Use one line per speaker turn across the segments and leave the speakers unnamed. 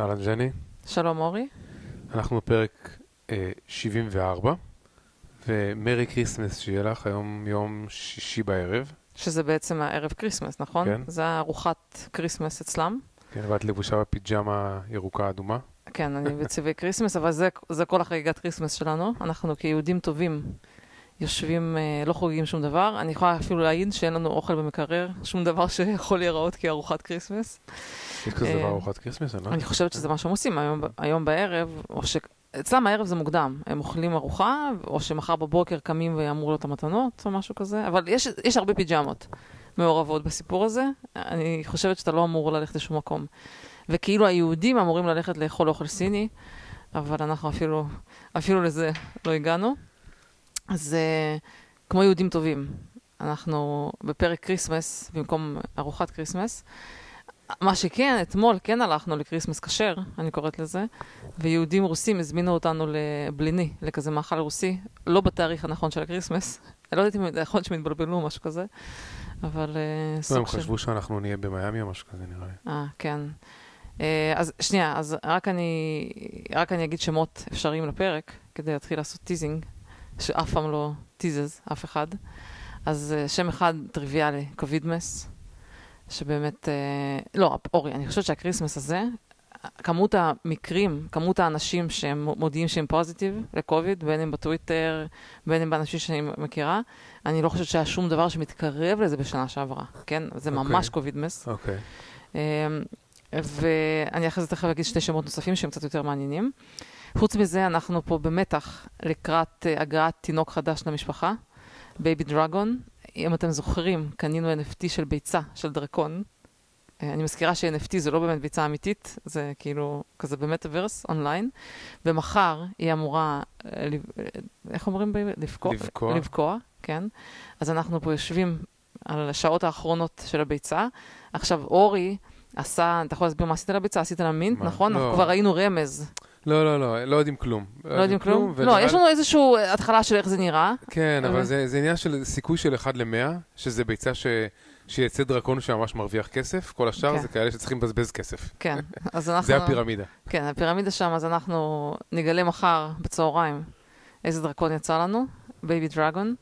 אהלן ג'ני,
שלום אורי.
אנחנו בפרק אה, 74, ו Merry Christmas שיהיה לך היום יום שישי בערב.
שזה בעצם הערב כריסמס, נכון?
כן.
זה ארוחת כריסמס אצלם.
כן, ואת לבושה בפיג'מה ירוקה אדומה.
כן, אני בצבעי כריסמס, אבל זה, זה כל החגיגת כריסמס שלנו. אנחנו כיהודים טובים יושבים, אה, לא חוגגים שום דבר. אני יכולה אפילו להעיד שאין לנו אוכל במקרר, שום דבר שיכול להיראות כארוחת כריסמס.
יש כזה
אה,
דבר ארוחת כריסמס, אני לא.
חושבת שזה מה שהם עושים היום, היום בערב, או ש... אצלם הערב זה מוקדם, הם אוכלים ארוחה, או שמחר בבוקר קמים ויאמרו לו את המתנות, או משהו כזה, אבל יש, יש הרבה פיג'מות מעורבות בסיפור הזה. אני חושבת שאתה לא אמור ללכת לשום מקום. וכאילו היהודים אמורים ללכת לאכול אוכל סיני, אבל אנחנו אפילו, אפילו לזה לא הגענו. אז אה, כמו יהודים טובים, אנחנו בפרק כריסמס במקום ארוחת כריסמס. מה שכן, אתמול כן הלכנו לכריסמס כשר, אני קוראת לזה, ויהודים רוסים הזמינו אותנו לבליני, לכזה מאכל רוסי, לא בתאריך הנכון של הכריסמס. אני לא יודעת אם זה להיות שהם התבלבלו או משהו כזה, אבל
אה, הם
סוג של...
חשבו שאנחנו נהיה במיאמי או משהו כזה, נראה לי.
אה, כן. אה, אז שנייה, אז רק אני, רק אני אגיד שמות אפשריים לפרק, כדי להתחיל לעשות teasing, שאף פעם לא טיזז, אף אחד. אז אה, שם אחד טריוויאלי, Covidmas, שבאמת, אה, לא, אורי, אני חושבת שהכריסמס הזה, כמות המקרים, כמות האנשים שהם מודיעים שהם positive לקוביד, בין אם בטוויטר, בין אם באנשים שאני מכירה, אני לא חושבת שהיה שום דבר שמתקרב לזה בשנה שעברה, כן? זה
אוקיי.
ממש Covidmas.
אוקיי.
אמ, ואני אחרי זה תכף אגיד שני שמות נוספים שהם קצת יותר מעניינים. חוץ מזה, אנחנו פה במתח לקראת אה, הגעת תינוק חדש למשפחה, baby dragon. אם אתם זוכרים, קנינו NFT של ביצה, של דרקון. אה, אני מזכירה ש-NFT זה לא באמת ביצה אמיתית, זה כאילו כזה במטאוורס, אונליין. ומחר היא אמורה, אה, איך אומרים? לבקוע.
לבקוע.
לבקוע, כן. אז אנחנו פה יושבים על השעות האחרונות של הביצה. עכשיו, אורי עשה, אתה יכול להסביר מה עשית לביצה? עשית לה
mint?
נכון?
לא.
אנחנו כבר ראינו רמז.
לא, לא, לא, לא יודעים כלום.
לא יודעים כלום?
ונראה
לא, יש לנו איזושהי התחלה של איך זה נראה.
כן, אבל
אבל-
זה זה עניין של סיכוי של 1 ל-100, שזה ביצה ש- שיצא דרקון שממש מרוויח כסף, כל השאר
כן.
זה כאלה שצריכים לבזבז כסף.
כן, אז אנחנו...
זה הפירמידה.
כן, הפירמידה שם, אז אנחנו נגלה מחר בצהריים איזה דרקון יצא לנו, baby dragon.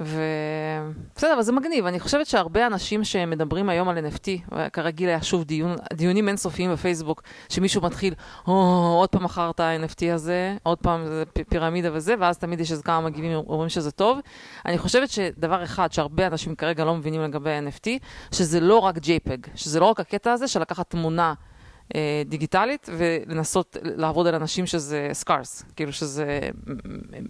ובסדר, אבל זה מגניב. אני חושבת שהרבה אנשים שמדברים היום על NFT, כרגיל היה שוב דיון, דיונים אינסופיים בפייסבוק, שמישהו מתחיל, או, עוד פעם מכרת ה-NFT הזה, עוד פעם זה פירמידה וזה, ואז תמיד יש איזה כמה מגיבים אומרים שזה טוב. אני חושבת שדבר אחד שהרבה אנשים כרגע לא מבינים לגבי ה-NFT, שזה לא רק JPEG, שזה לא רק הקטע הזה של לקחת תמונה דיגיטלית ולנסות לעבוד על אנשים שזה scarce, כאילו שזה,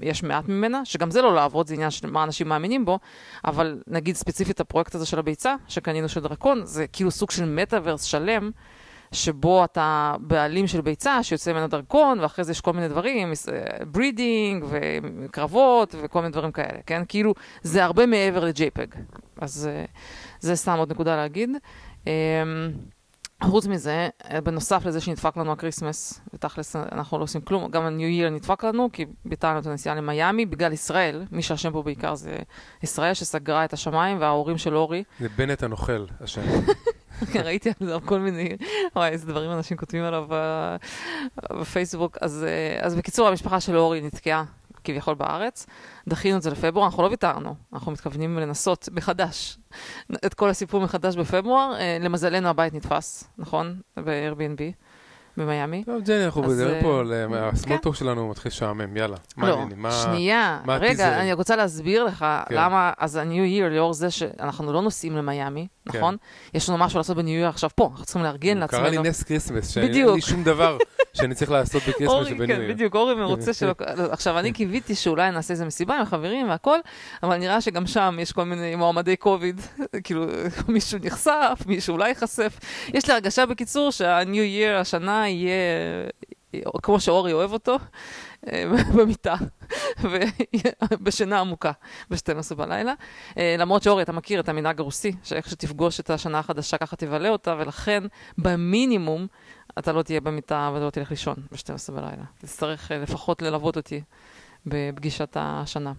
יש מעט ממנה, שגם זה לא לעבוד, זה עניין של מה אנשים מאמינים בו, אבל נגיד ספציפית הפרויקט הזה של הביצה, שקנינו של דרקון, זה כאילו סוג של מטאוורס שלם. שבו אתה בעלים של ביצה שיוצא ממנה דרקון, ואחרי זה יש כל מיני דברים, breeding וקרבות וכל מיני דברים כאלה, כן? כאילו, זה הרבה מעבר ל-JPEG. אז אה, זה סתם עוד נקודה להגיד. חוץ מזה, אה, בנוסף לזה שנדפק לנו הכריסמס, ותכלס אנחנו לא עושים כלום, גם ה-New Year נדפק לנו, כי ביטלנו את הנסיעה למיאמי, בגלל ישראל, מי שאשם פה בעיקר זה ישראל, שסגרה את השמיים, וההורים של אורי,
זה בנט הנוכל, השם.
כן, ראיתי על זה כל מיני, וואי, איזה דברים אנשים כותבים עליו ב- בפייסבוק. אז, אה, אז בקיצור, המשפחה של אורי נתקעה כביכול בארץ. דחינו את זה לפברואר, אנחנו לא ויתרנו, אנחנו מתכוונים לנסות מחדש את כל הסיפור מחדש בפברואר. אה, למזלנו הבית נתפס, נכון? ב-Airbnb במיאמי.
טוב, ג'ני, אנחנו מדברים
אה,
פה, על-
כן.
הסמוטוק שלנו מתחיל לשעמם, יאללה.
לא, שנייה, רגע? אני רוצה להסביר לך
כן.
למה, אז ה-New Year, לאור זה שאנחנו לא נוסעים למיאמי,
כן.
נכון? יש לנו משהו לעשות ב-New Year עכשיו פה, אנחנו צריכים לארגן לעצמנו.
קרה לי נס כריסמס, שאין. לי שום דבר שאני צריך לעשות בכריסמס
אורי,
וב-New
כן,
Year.
בדיוק, אורי מרוצה שלא... עכשיו, אני קיוויתי שאולי נעשה איזה מסיבה עם החברים והכל, אבל נראה שגם שם יש כל מיני מועמדי קוביד, כאילו, מישהו נחשף, מישהו אולי ייחשף. יש לי הרגשה, בקיצור, שה-New Year השנה יהיה, כמו שאורי אוהב אותו, אה, במיטה, בשינה עמוקה, ב-12 בלילה. אה, למרות שאורי, אתה מכיר את המנהג הרוסי, שאיך שתפגוש את השנה החדשה, ככה תבלה אותה, ולכן, במינימום, אתה לא תהיה במיטה ולא תלך לישון ב-12 בלילה. תצטרך אה, לפחות ללוות אותי בפגישת השנה.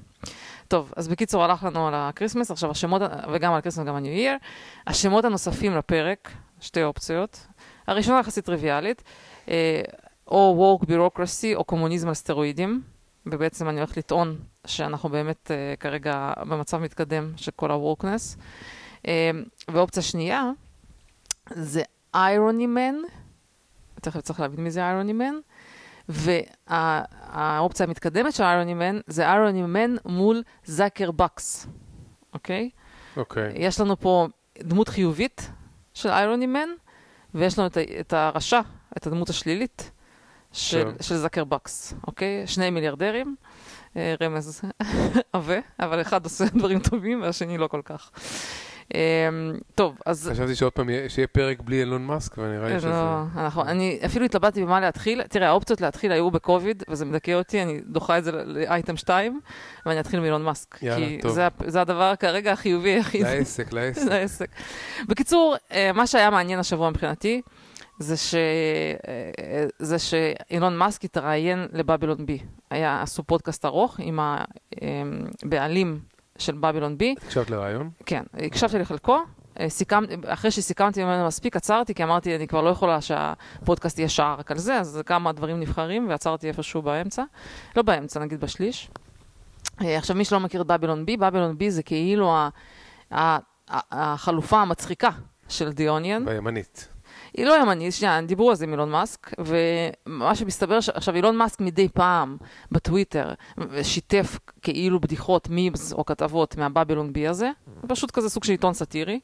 טוב, אז בקיצור, הלך לנו על הקריסמס, עכשיו השמות, וגם על הקריסמס וגם ה-New Year. השמות הנוספים לפרק, שתי אופציות. הראשונה יחסית טריוויאלית, או woke bureaucracy או קומוניזם על סטרואידים, ובעצם אני הולכת לטעון שאנחנו באמת אה, כרגע במצב מתקדם של כל ה-wokeness. אה, ואופציה שנייה זה irony man, תכף צריך להבין מי זה irony man, והאופציה המתקדמת של irony man זה irony man מול זאקר בקס, אוקיי?
אוקיי.
יש לנו פה דמות חיובית של איירוני מן, ויש לנו את, את הרשע, את הדמות השלילית של. של זקרבקס, אוקיי? שני מיליארדרים, אה, רמז עבה, אבל אחד עושה דברים טובים והשני לא כל כך. אה, טוב, אז...
חשבתי שעוד פעם יהיה- שיהיה פרק בלי אילון מאסק, ונראה לי שזה...
לא, אנחנו, אני אפילו התלבטתי במה להתחיל. תראה, האופציות להתחיל היו בקוביד, וזה מדכא אותי, אני דוחה את זה לאייטם 2, ואני אתחיל מאילון מאסק.
יאללה,
כי
טוב.
זה, הפ- זה הדבר כרגע החיובי היחיד.
לעסק, לעסק.
לעסק. בקיצור, אה, מה שהיה מעניין השבוע מבחינתי, זה, ש... אה, זה שאילון מאסק התראיין לבבילון בי. היה, עשו פודקאסט ארוך עם הבעלים של בבילון בי.
הקשבת לרעיון?
כן, הקשבתי לחלקו. אה, סיכם, אחרי שסיכמתי ממנו מספיק, עצרתי, כי אמרתי, אני כבר לא יכולה שהפודקאסט יהיה שעה רק על זה, אז כמה דברים נבחרים, ועצרתי איפשהו באמצע. לא באמצע, נגיד בשליש. אה, עכשיו, מי שלא מכיר את בבילון בי, בבילון בי זה כאילו ה, ה, ה, החלופה המצחיקה של דיוניאן.
בימנית.
היא לא ימנית, שנייה, דיברו על זה עם אילון מאסק, ומה שמסתבר, ש... עכשיו אילון מאסק מדי פעם בטוויטר שיתף כאילו בדיחות, מימס או כתבות מהבבילון בי הזה, זה פשוט כזה סוג של עיתון סאטירי.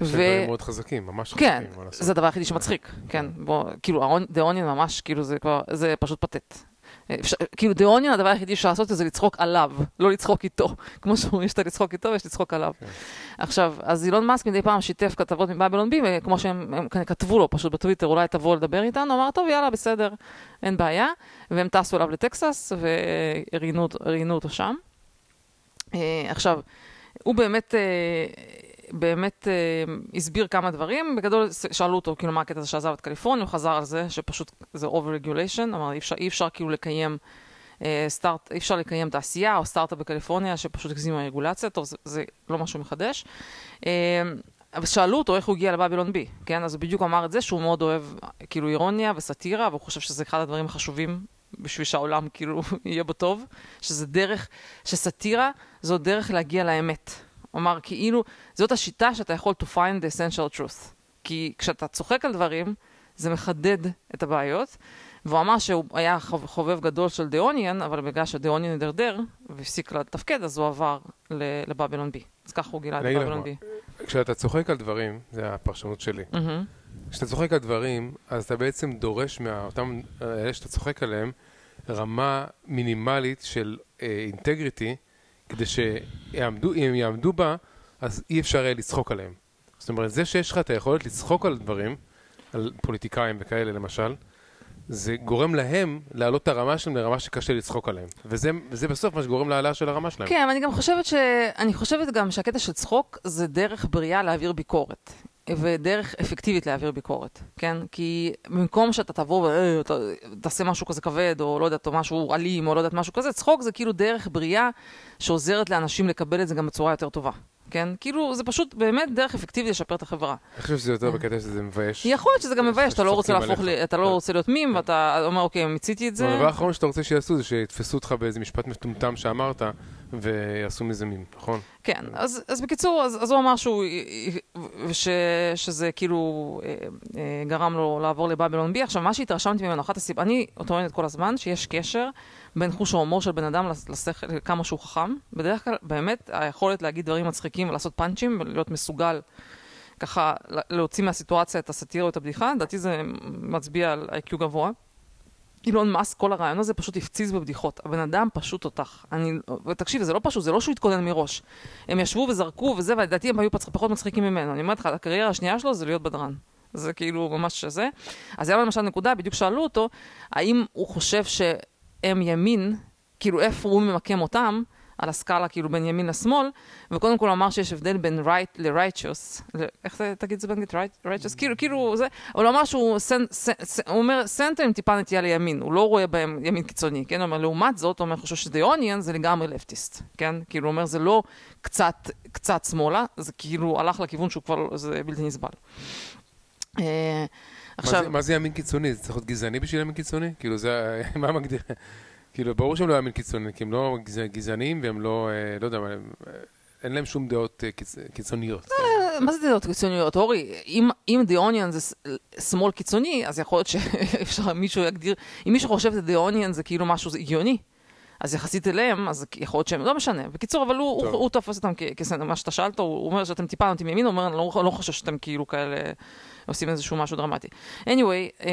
ו... דברים מאוד חזקים, ממש חזקים.
כן. זה הדבר היחידי שמצחיק, כן, בוא, כאילו, דה אוניון ממש, כאילו, זה כבר, זה פשוט פתט. אפשר, כאילו, דה אוניון, הדבר היחידי שאפשר לעשות זה לצחוק עליו, לא לצחוק איתו. כמו שאומרים שאתה לצחוק איתו, יש לצחוק עליו.
כן.
עכשיו, אז אילון מאסק מדי פעם שיתף כתבות מבבילון בי, וכמו שהם הם כ- כתבו לו פשוט בטוויטר, אולי תבוא לדבר איתנו, אמר, טוב, יאללה, בסדר, אין בעיה. והם טסו אליו לטקסס, וראיינו אותו- ראיינו אותו שם. אה, עכשיו, הוא באמת, אה, באמת אה, הסביר כמה דברים. בגדול, שאלו אותו, כאילו, מה הקטע הזה שעזב את קליפורניה, הוא חזר על זה שפשוט זה over-regulation, אמר, אי אפשר, אי אפשר כאילו לקיים... אה, סטארט, אי אפשר לקיים תעשייה או סטארט-אפ בקליפורניה שפשוט הגזימו הרגולציה, טוב, זה, זה לא משהו מחדש. אה, אבל שאלו אותו איך הוא הגיע לבבילון בי, כן? אז הוא בדיוק אמר את זה שהוא מאוד אוהב כאילו אירוניה וסאטירה, והוא חושב שזה אחד הדברים החשובים בשביל שהעולם כאילו יהיה בו טוב, שזה דרך, שסאטירה זו דרך להגיע לאמת. הוא אמר כאילו, זאת השיטה שאתה יכול to find the essential truth. כי כשאתה צוחק על דברים, זה מחדד את הבעיות. והוא אמר שהוא היה חוב- חובב גדול של דה-אוניאן, אבל בגלל שדה-אוניאן הידרדר והפסיק לתפקד, אז הוא עבר ל- לבבילון בי. אז ככה הוא גילה את
מה.
בי.
כשאתה צוחק על דברים, זה הפרשנות שלי. כשאתה צוחק על דברים, אז אתה בעצם דורש מאותם אלה שאתה צוחק עליהם רמה מינימלית של אינטגריטי, כדי שיעמדו, אם הם יעמדו בה, אז אי אפשר יהיה לצחוק עליהם. זאת אומרת, זה שיש לך את היכולת לצחוק על דברים, על פוליטיקאים וכאלה למשל, זה גורם להם להעלות את הרמה שלהם לרמה שקשה לצחוק עליהם. וזה, וזה בסוף מה שגורם להעלאה של הרמה שלהם.
כן, אני גם חושבת ש... אני חושבת גם שהקטע של צחוק זה דרך בריאה להעביר ביקורת. ודרך אפקטיבית להעביר ביקורת, כן? כי במקום שאתה תבוא ותעשה משהו כזה כבד, או לא יודעת, או משהו אלים, או לא יודעת, משהו כזה, צחוק זה כאילו דרך בריאה שעוזרת לאנשים לקבל את זה גם בצורה יותר טובה, כן? כאילו, זה פשוט באמת דרך אפקטיבית לשפר את החברה.
אני חושב שזה יותר בקטע שזה מבייש.
יכול להיות שזה גם מבייש, אתה לא רוצה
שצוחקים
להפוך, אתה לא. רוצה להיות מים, ואתה אומר, אוקיי, מיציתי את זה.
הדבר האחרון שאתה רוצה שיעשו זה שיתפסו אותך באיזה משפט מטומטם שאמרת ויעשו מזה מים, נכון?
כן, אז, אז בקיצור, אז, אז הוא אמר שהוא, ש, שזה כאילו אה, אה, גרם לו לעבור לבבלון בי. עכשיו, מה שהתרשמתי ממנו, אחת הסיבות, אני טוענת כל הזמן שיש קשר בין חוש ההומור של בן אדם לשכל, כמה שהוא חכם. בדרך כלל, באמת, היכולת להגיד דברים מצחיקים ולעשות פאנצ'ים ולהיות מסוגל ככה להוציא מהסיטואציה את הסאטירה או את הבדיחה, לדעתי זה מצביע על איי-קיו גבוה. אילון מאסק, כל הרעיון הזה פשוט הפציץ בבדיחות. הבן אדם פשוט תותח. אני, ותקשיב, זה לא פשוט, זה לא שהוא התכונן מראש. הם ישבו וזרקו וזה, ולדעתי הם היו. פחות מצחיקים ממנו. אני אומרת לך, הקריירה השנייה שלו זה להיות בדרן. זה כאילו ממש זה. אז היה למשל נקודה, בדיוק שאלו אותו, האם הוא חושב שהם ימין, כאילו איפה הוא ממקם אותם, על הסקאלה כאילו בין ימין לשמאל, וקודם כל הוא אמר שיש הבדל בין right ל-righteous, איך זה, תגיד את זה באנגלית? right, righteous? כאילו, כאילו זה, אבל הוא אמר שהוא, סנ, ס, ס, הוא אומר, center עם טיפה נטייה לימין, הוא לא רואה בהם ימין קיצוני, כן? הוא אומר, לעומת זאת, הוא אומר, חושב שזה אוניון זה לגמרי leftist, כן? כאילו, הוא אומר, זה לא קצת, קצת שמאלה, זה כאילו הלך לכיוון שהוא כבר, זה בלתי נסבל. אה,
מה זה- מה זה ימין קיצוני? זה צריך להיות גזעני בשביל ימין קיצוני? כאילו זה, מה מגדיר? כאילו, ברור שהם לא ימין קיצוני, כי הם לא גז- גזעניים והם לא, אה, לא יודע, מה, אה, אין להם שום דעות אה, קיצ- קיצוניות. כן.
מה זה דעות קיצוניות? אורי, אם, The Onion זה שמאל קיצוני, אז יכול להיות שאפשר, מישהו יגדיר, אם מישהו חושב ש-The Onion זה כאילו משהו הגיוני, אז יחסית אליהם, אז יכול להיות שהם, לא משנה. בקיצור, אבל הוא, הוא. הוא תופס אותם כ- כסנטר, מה שאתה שאלת, הוא הוא אומר שאתם טיפה נוטים ימין, הוא אומר, אני לא, לא חושב שאתם כאילו כאלה עושים איזשהו משהו דרמטי. anyway, um,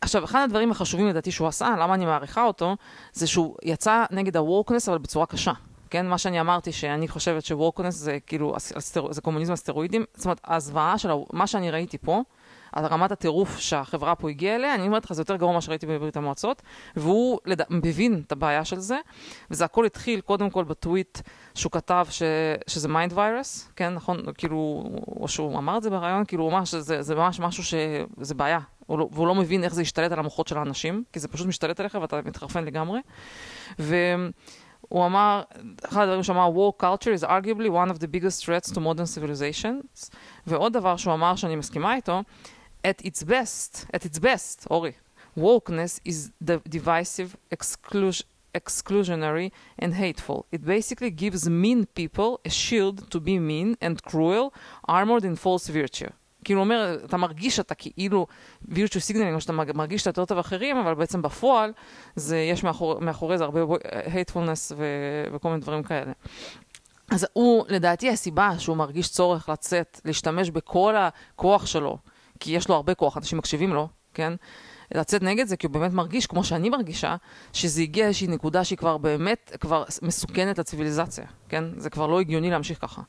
עכשיו, אחד הדברים החשובים לדעתי שהוא עשה, למה אני מעריכה אותו, זה שהוא יצא נגד ה-wokeness, אבל בצורה קשה. כן, מה שאני אמרתי, שאני חושבת ש-wokeness זה כאילו, זה קומוניזם על סטרואידים, זאת אומרת, הזוועה של, ה- מה שאני ראיתי פה, רמת הטירוף שהחברה פה הגיעה אליה, אני אומרת לך, זה יותר גרוע ממה שראיתי בברית המועצות, והוא לד... מבין את הבעיה של זה, וזה הכל התחיל קודם כל בטוויט שהוא כתב ש... שזה mind virus, כן, נכון, כאילו, או שהוא אמר את זה בריאיון, כאילו הוא אמר שזה זה ממש משהו שזה בעיה, הוא לא, והוא לא מבין איך זה ישתלט על המוחות של האנשים, כי זה פשוט משתלט עליך ואתה מתחרפן לגמרי. והוא אמר, אחד הדברים שהוא אמר, woke culture is arguably one of the biggest threats to modern civilizations, ועוד דבר שהוא אמר שאני מסכימה איתו, at its best, at its best, אורי, wokeness is the divisive, exclus- exclusionary and hateful. It basically gives mean people a shield to be mean and cruel, armored in false virtue. כאילו אומר, אתה מרגיש שאתה כאילו virtue signaling, או שאתה מרגיש שאתה יותר טוב אחרים, אבל בעצם בפועל, זה, יש מאחור, מאחורי זה הרבה hatefulness ו, וכל מיני דברים כאלה. אז הוא, לדעתי, הסיבה שהוא מרגיש צורך לצאת, להשתמש בכל הכוח שלו, כי יש לו הרבה כוח, אנשים מקשיבים לו, כן? לצאת נגד זה, כי הוא באמת מרגיש, כמו שאני מרגישה, שזה הגיע איזושהי נקודה שהיא כבר באמת, כבר מסוכנת לציוויליזציה, כן? זה כבר לא הגיוני להמשיך ככה.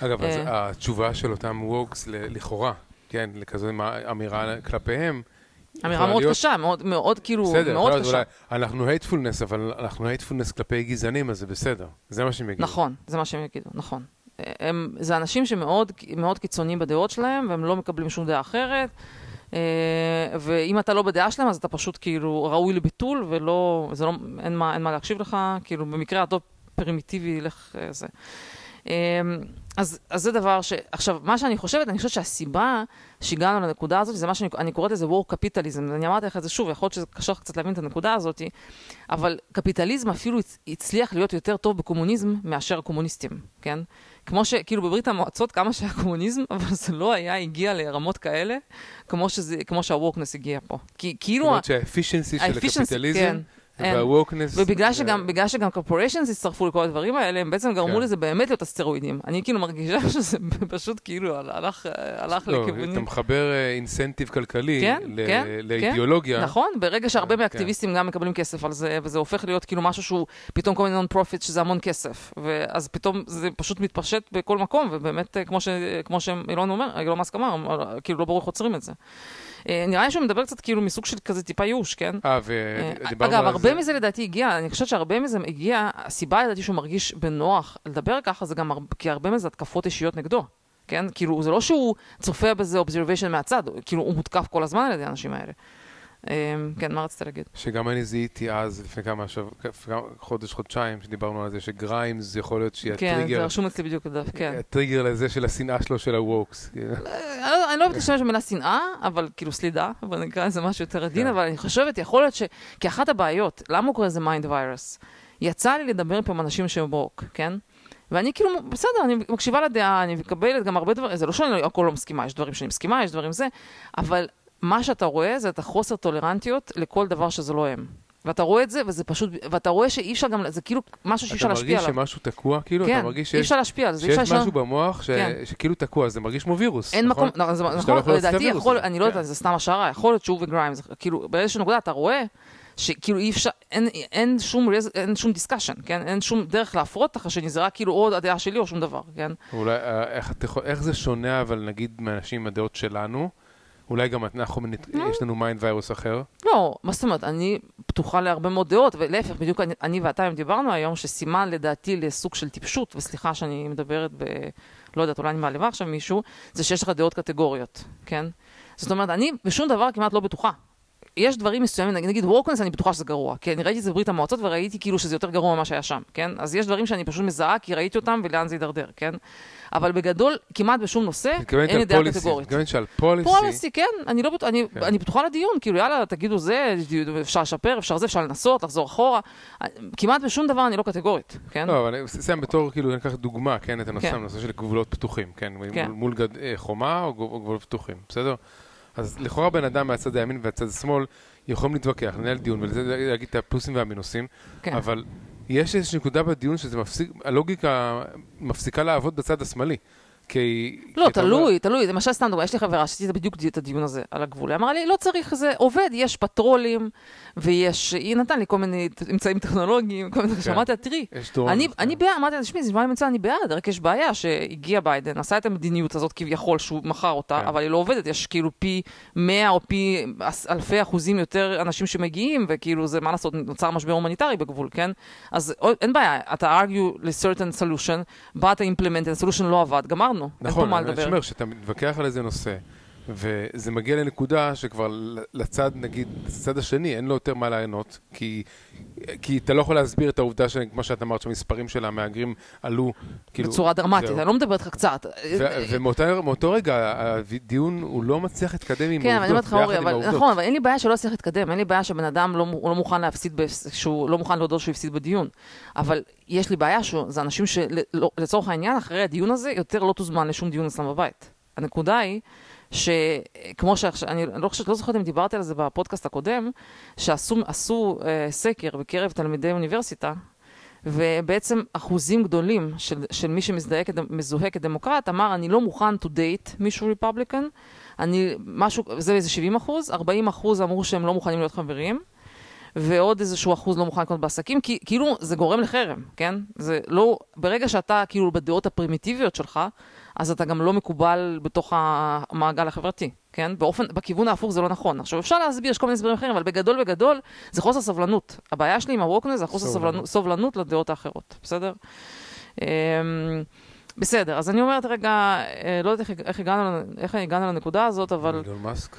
אגב, אז
אה.
התשובה של אותם wokes לכאורה, כן, לכזו אמירה כלפיהם,
אמירה מאוד
להיות-
קשה, מאוד, מאוד כאילו,
בסדר,
מאוד קשה.
אולי, אנחנו hatefulness, אבל אנחנו hatefulness כלפי גזענים, אז זה בסדר. זה מה שהם יגידו.
נכון, זה מה שהם יגידו, נכון. הם, זה אנשים שמאוד מאוד קיצוניים בדעות שלהם, והם לא מקבלים שום דעה אחרת. אה, ואם אתה לא בדעה שלהם, אז אתה פשוט כאילו ראוי לביטול, ולא, זה לא, אין מה, אין מה להקשיב לך, כאילו במקרה הטוב פרימיטיבי ילך אה, זה. אז, אז זה דבר ש... עכשיו, מה שאני חושבת, אני חושבת שהסיבה שהגענו לנקודה הזאת, זה מה שאני אני קוראת לזה war capitalism, אני אמרתי לך את זה שוב, יכול להיות שזה קשה לך קצת להבין את הנקודה הזאת, אבל קפיטליזם אפילו הצ- הצליח להיות יותר טוב בקומוניזם מאשר הקומוניסטים, כן? כמו שכאילו בברית המועצות, כמה שהיה קומוניזם, אבל זה לא היה הגיע לרמות כאלה, כמו, שזה, כמו שה wokeness הגיע פה. כי כאילו...
זאת אומרת שה efficiency
של
הקפיטליזם,
כן.
וה wokeness...
ובגלל שגם, בגלל שגם corporations הצטרפו לכל הדברים האלה, הם בעצם גרמו
כן.
לזה באמת להיות על סטרואידים. אני כאילו מרגישה שזה פשוט כאילו הלך, הלך
לא,
לכיוונים...
אתה מחבר incentive כלכלי
כן,
ל-
כן,
לאידיאולוגיה.
נכון, ברגע שהרבה
כן.
מהאקטיביסטים גם מקבלים כסף על זה, וזה הופך להיות כאילו משהו שהוא פתאום כל מיני non profit, שזה המון כסף. ואז פתאום זה פשוט מתפשט בכל מקום, ובאמת, אה, כמו, ש, כמו שאילון אומר, אילון מאסק אמר, אה, כאילו לא ברור איך עוצרים את זה. אה, נראה לי שהוא מדבר קצת כאילו מסוג של כזה טיפה ייאוש, כן?
אה,
אה,
ודיברנו
אגב,
על
הרבה
זה.
מזה לדעתי הגיע, אני חושבת שהרבה מזה הגיע, הסיבה לדעתי שהוא מרגיש בנוח לדבר ככה, זה גם כי הרבה מזה התקפות אישיות נגדו, כן? כאילו, זה לא שהוא צופה בזה observation מהצד, כאילו, הוא מותקף כל הזמן על ידי האנשים האלה. אה, כן, מה רצית להגיד?
שגם אני זיהיתי אז, לפני כמה שב... כמה- חודש, חודשיים, שדיברנו על זה, שגריימס יכול להיות שהיא
כן, זה
הטריגר,
רשום אצלי בדיוק בדף, כן.
הטריגר לזה של השנאה שלו של הווקס. כאילו.
אה, אני לא- אני לא אוהבת להשתמש במילה שנאה, אבל כאילו סלידה, אבל נקרא לזה משהו יותר עדין,
כן.
אבל אני חושבת, יכול להיות ש... כי אחת הבעיות, למה הוא קורא לזה mind virus? יצא לי לדבר פה עם אנשים שהם woke, כן? ואני כאילו, בסדר, אני מקשיבה לדעה, אני מקבלת גם הרבה דברים, זה לא שאני לא- הכל לא מסכימה, יש דברים שאני מסכימה, יש דברים זה, אבל מה שאתה רואה זה את החוסר טולרנטיות לכל דבר שזה לא הם. ואתה רואה את זה, וזה פשוט, ואתה רואה שאי אפשר גם, זה כאילו משהו שאי אפשר
אתה
להשפיע
מרגיש
עליו.
שמשהו תקוע, כאילו?
כן,
אתה מרגיש
אי אפשר להשפיע על זה,
שיש
אפשר...
משהו במוח ש-
כן.
שכאילו תקוע, זה מרגיש כמו וירוס,
אין
נכון?
מקום, לא, זה, נכון,
לא יכול לעשות את
לדעתי יכול. אני לא
כן.
יודעת, זה סתם השערה, יכול להיות שהוא וגריימס, כאילו באיזושהי נקודה אתה רואה שכאילו אי אפשר, אין, אין שום, אין שום discussion, כן? אין שום דרך להפרות זה רק כאילו או הדעה שלי או שום דבר, כן?
אולי, אה, איך, אתה איך זה שונה, אבל נגיד, מאנשים עם הדעות שלנו? אולי גם אנחנו. יש לנו mind virus אחר?
לא, מה זאת אומרת, אני פתוחה להרבה מאוד דעות, ולהפך, בדיוק אני, אני ואתה היום דיברנו היום, שסימן לדעתי לסוג של טיפשות, וסליחה שאני מדברת ב... לא יודעת, אולי אני מעליבה עכשיו מישהו, זה שיש לך דעות קטגוריות, כן? זאת אומרת, אני בשום דבר כמעט לא בטוחה. יש דברים מסוימים, נגיד, נגיד וורקנס, אני בטוחה שזה גרוע, כי אני ראיתי את זה בברית המועצות וראיתי כאילו שזה יותר גרוע ממה שהיה שם, כן? אז יש דברים שאני פשוט מזהה כי ראיתי אותם ולאן זה יידרדר, כן? אבל בגדול, כמעט בשום נושא, אין לי דעה קטגורית.
מתכוונת שעל פוליסי.
פוליסי, כן, אני, לא, אני, כן. אני פתוחה לדיון, כאילו יאללה, תגידו זה, אפשר לשפר, אפשר זה, אפשר לנסות, לחזור אחורה. כמעט בשום דבר אני לא קטגורית, כן?
לא, אבל אני אסיים בתור, כאילו, אני אקח דוגמה, כן, את הנושא, כן. הנושא של גבולות פתוחים, כן? כן. מול, מול גד, אה, חומה או גבולות פתוחים, בסדר? אז לכאורה בן אדם מהצד הימין והצד השמאל יכולים להתווכח, לנהל דיון ולהגיד את הפלוסים והמינוסים, כן. אבל יש איזושהי נקודה בדיון שזה מפסיק, הלוגיקה מפסיקה לעבוד בצד השמאלי. כי...
לא, תלוי, תלוי. למשל, סתם דוגמא, יש לי חברה שעשיתי בדיוק את הדיון הזה על הגבול. היא אמרה לי, לא צריך, זה עובד, יש פטרולים, ויש... היא נתן לי כל מיני אמצעים טכנולוגיים, כל מיני... שמעתי, תראי, אני בעד, אמרתי לה, תשמעי, זה נשמע לי מצוין, אני בעד, רק יש בעיה שהגיע ביידן, עשה את המדיניות הזאת כביכול שהוא מכר אותה, כן. אבל היא לא עובדת, יש כאילו פי 100 או פי אלפי אחוזים יותר אנשים שמגיעים, וכאילו זה, מה לעשות, נוצר משבר הומניטרי בגבול, כן? אז אין בעיה, אתה argue ל-certain solution, באת implement, ה-solution לא עבד, גמרנו. לנו, נכון, אין פה מה לדבר. נכון, אני
אומר, שאתה מתווכח על איזה נושא, וזה מגיע לנקודה שכבר לצד, נגיד, לצד השני, אין לו יותר מה לענות, כי, כי אתה לא יכול להסביר את העובדה, כמו שאת אמרת, שהמספרים של המהגרים עלו,
כאילו... בצורה דרמטית, אני לא מדברת לך קצת.
ומאותו רגע, הדיון, הוא לא מצליח להתקדם עם
כן, העובדות, כן, אני אומרת לך, אורי, נכון, אבל אין לי בעיה שלא יצליח להתקדם, אין לי בעיה שבן אדם לא, לא מוכן להפסיד, שהוא לא מוכן להודות שהוא הפסיד בדיון. אבל יש לי בעיה שזה אנשים שלצורך העניין, אחרי הדיון הזה, יותר לא תוזמן לשום דיון אצלם בבית. הנקודה היא... שכמו שעכשיו, אני לא חושבת, לא זוכרת אם דיברתי על זה בפודקאסט הקודם, שעשו אה, סקר בקרב תלמידי אוניברסיטה, ובעצם אחוזים גדולים של, של מי שמזוהה כדמוקרט אמר, אני לא מוכן to date מישהו רפובליקן, אני, משהו, זה איזה 70 אחוז, 40 אחוז אמרו שהם לא מוכנים להיות חברים, ועוד איזשהו אחוז לא מוכן לקנות בעסקים, כי כאילו זה גורם לחרם, כן? זה לא, ברגע שאתה כאילו בדעות הפרימיטיביות שלך, אז אתה גם לא מקובל בתוך המעגל החברתי, כן? באופן, בכיוון ההפוך זה לא נכון. עכשיו, אפשר להסביר, יש כל מיני הסברים אחרים, אבל בגדול בגדול זה חוסר סבלנות. הבעיה שלי עם הווקנס זה חוסר סבלנות, סובלנות לדעות האחרות, בסדר? אמ, בסדר, אז אני אומרת רגע, אה, לא יודעת איך, איך, הגענו, איך הגענו לנקודה הזאת, אבל...
אילון מאסק.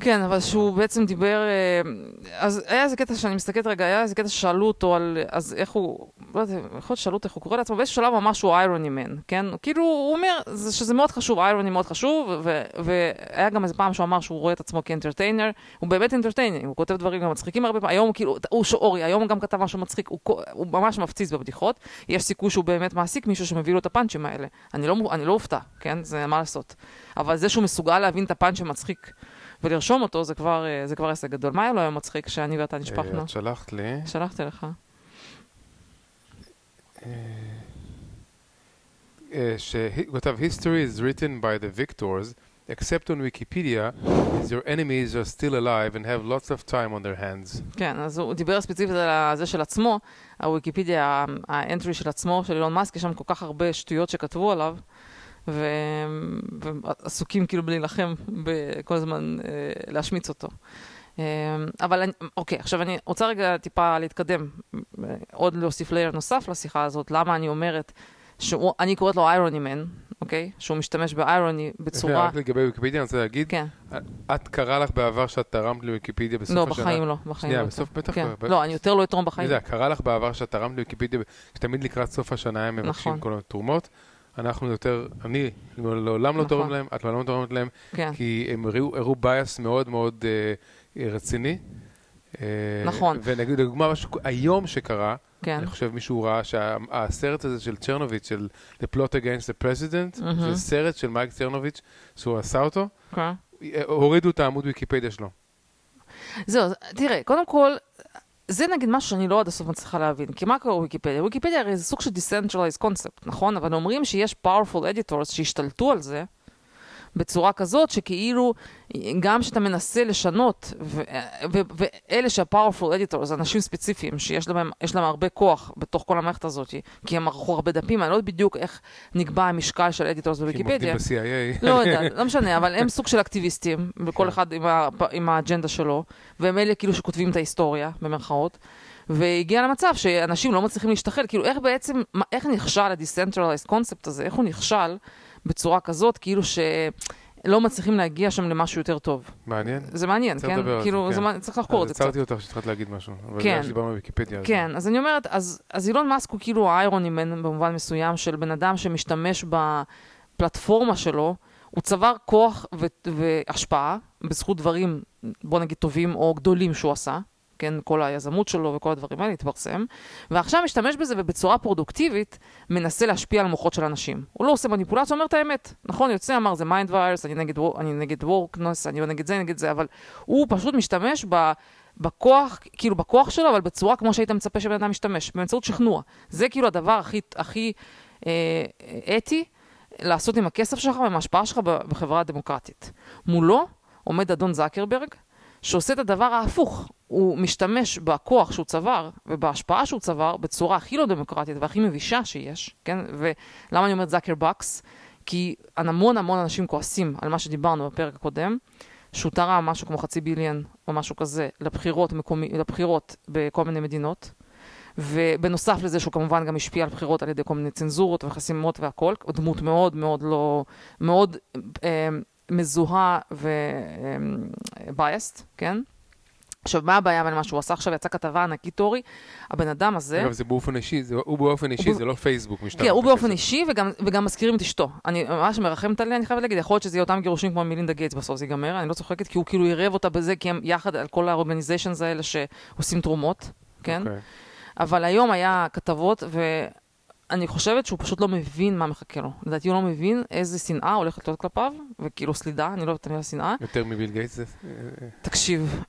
כן, אבל שהוא בעצם דיבר, אה, אז היה איזה קטע שאני מסתכלת רגע, היה איזה קטע ששאלו אותו על, אז איך הוא, לא יודעת, יכול להיות ששאלו אותו איך הוא קורא לעצמו, באיזשהו שלב הוא איירוני מן, כן? כאילו, הוא אומר שזה מאוד חשוב, איירוני מאוד חשוב, והיה גם איזה פעם שהוא אמר שהוא רואה את עצמו כאנטרטיינר, הוא באמת אנטרטיינר, הוא כותב דברים גם מצחיקים הרבה פעמים, היום כאילו, הוא שאורי, היום הוא גם כתב משהו מצחיק, הוא, הוא ממש מפציץ בבדיחות, יש סיכוי שהוא באמת מעסיק מישהו שמביא לו את הפאנצ'ים האלה. אני לא, אני לא אופתע, כן? זה מה לעשות. אבל זה שהוא מסוגל להבין את הפאנצ' המצחיק. ולרשום אותו זה כבר, אה, זה כבר עסק גדול. מה היה לו היום מצחיק שאני ואתה נשפכנו?
את שלחת לי.
שלחתי לך.
אה, אה, שהוא כתב, history is written by the victors, except on Wikipedia, is your enemies are still alive and have lots of time on their hands.
כן, אז הוא דיבר ספציפית על זה של עצמו, הוויקיפדיה, האנטרי של עצמו, של אילון מאסק, יש שם כל כך הרבה שטויות שכתבו עליו. ו... ועסוקים כאילו בלהילחם כל הזמן אה, להשמיץ אותו. אה, אבל אני, אוקיי, עכשיו אני רוצה רגע טיפה להתקדם, עוד להוסיף layer נוסף לשיחה הזאת, למה אני אומרת, שאני קוראת לו Irony Man, אוקיי? שהוא משתמש ב irony בצורה...
רק לגבי ויקיפדיה, אני רוצה להגיד, כן. את קרה לך בעבר שאת תרמת לוויקיפדיה בסוף
לא,
השנה?
לא, בחיים לא, בחיים
שנייה, לא. בסוף בטח
כן. לא. לא, אני יותר לא אתרום בחיים.
אני יודע, קרה לך בעבר שאת תרמת לוויקיפדיה, שתמיד לקראת סוף השנה הם מבקשים נכון. כל מיני תרומות. אנחנו יותר, אני לעולם לא תורם להם, את לעולם לא תורמת להם, כן. כי הם הראו bias מאוד מאוד אה, רציני.
אה, נכון.
ונגיד, לדוגמה, משהו, היום שקרה, כן. אני חושב מישהו ראה שהסרט הזה של צ'רנוביץ', של The Plot Against the President, mm-hmm. זה סרט של מייק צ'רנוביץ', שהוא עשה אותו, כן. אה, הורידו את העמוד ויקיפדיה שלו.
זהו, תראה, קודם כל, זה נגיד משהו שאני לא עד הסוף מצליחה להבין, כי מה קורה בוויקיפדיה? וויקיפדיה הרי זה סוג של Decentralized Concept, נכון? אבל אומרים שיש powerful editors שהשתלטו על זה, בצורה כזאת שכאילו גם כשאתה מנסה לשנות, ואלה שה-powerful editors, אנשים ספציפיים שיש להם, להם הרבה כוח בתוך כל המערכת הזאת, כי הם ערכו הרבה דפים, אני לא יודעת בדיוק איך נקבע המשקל של editors בוויקיפדיה.
כי הם עובדים
ב-CIA. לא יודעת, לא משנה, אבל הם סוג של אקטיביסטים, וכל כן. אחד עם, ה, עם האג'נדה שלו, והם אלה כאילו שכותבים את ההיסטוריה, במרכאות. והגיע למצב שאנשים לא מצליחים להשתחל, כאילו איך בעצם, איך נכשל ה-decentralized concept הזה, איך הוא נכשל בצורה כזאת, כאילו ש... לא מצליחים להגיע שם למשהו יותר טוב.
מעניין.
זה מעניין, כן?
על זה,
כאילו,
כן.
זה צריך לחקור את
אז
זה קצת.
עצרתי אותך שהתחלת להגיד משהו. אבל
כן.
בגלל שדיברנו בוויקיפדיה. אז-
כן, אז אני אומרת, אז, אז אילון מאסק הוא כאילו האיירוני מן במובן מסוים של בן אדם שמשתמש בפלטפורמה שלו, הוא צבר כוח ו- והשפעה בזכות דברים, בוא נגיד טובים או גדולים שהוא עשה, כן, כל היזמות שלו וכל הדברים האלה התפרסם, ועכשיו משתמש בזה ובצורה פרודוקטיבית מנסה להשפיע על מוחות של אנשים. הוא לא עושה מניפולציה, הוא אומר את האמת. נכון, יוצא, אמר, זה mind virus, אני נגד, נגד wokeness, אני לא נגד זה, נגד זה, אבל הוא פשוט משתמש ב... בכוח, כאילו בכוח שלו, אבל בצורה כמו שהיית מצפה שבן אדם ישתמש, באמצעות שכנוע. זה כאילו הדבר הכי, הכי אה, אתי לעשות עם הכסף שלך ועם ההשפעה שלך בחברה הדמוקרטית. מולו עומד אדון זקרברג, שעושה את הדבר ההפוך. הוא משתמש בכוח שהוא צבר ובהשפעה שהוא צבר בצורה הכי לא דמוקרטית והכי מבישה שיש, כן? ולמה אני אומרת זקרבקס? כי המון המון אנשים כועסים על מה שדיברנו בפרק הקודם, שהוא תרם משהו כמו חצי ביליאן או משהו כזה לבחירות, מקומי, לבחירות בכל מיני מדינות. ובנוסף לזה שהוא כמובן גם השפיע על בחירות על ידי כל מיני צנזורות וחסימות והכל, דמות מאוד מאוד לא, מאוד אה, מזוהה ובייסט, כן? עכשיו, מה הבעיה בין מה שהוא עשה עכשיו? יצאה כתבה ענקית, אורי, הבן אדם הזה...
אגב, זה באופן אישי, זה- הוא באופן אישי,
הוא-
זה לא פייסבוק משתמש.
כן, הוא באופן. אישי, וגם, וגם מזכירים את אשתו. אני ממש מרחמת עליה, אני חייבת להגיד, יכול להיות שזה יהיה אותם גירושים כמו מלינדה גייטס בסוף זה ייגמר, אני לא צוחקת, כי הוא כאילו עירב אותה בזה, כי הם יחד על כל האורגניזיישנס האלה שעושים תרומות, כן?
אוקיי.
אבל היום היה כתבות, ואני חושבת שהוא פשוט לא מבין מה מחכה לו. לדעתי הוא לא מבין איזה שנאה הולכת להיות כלפיו, וכאילו סלידה, אני לא את המילה שנאה.
יותר מביל גייטס.
תקשיב,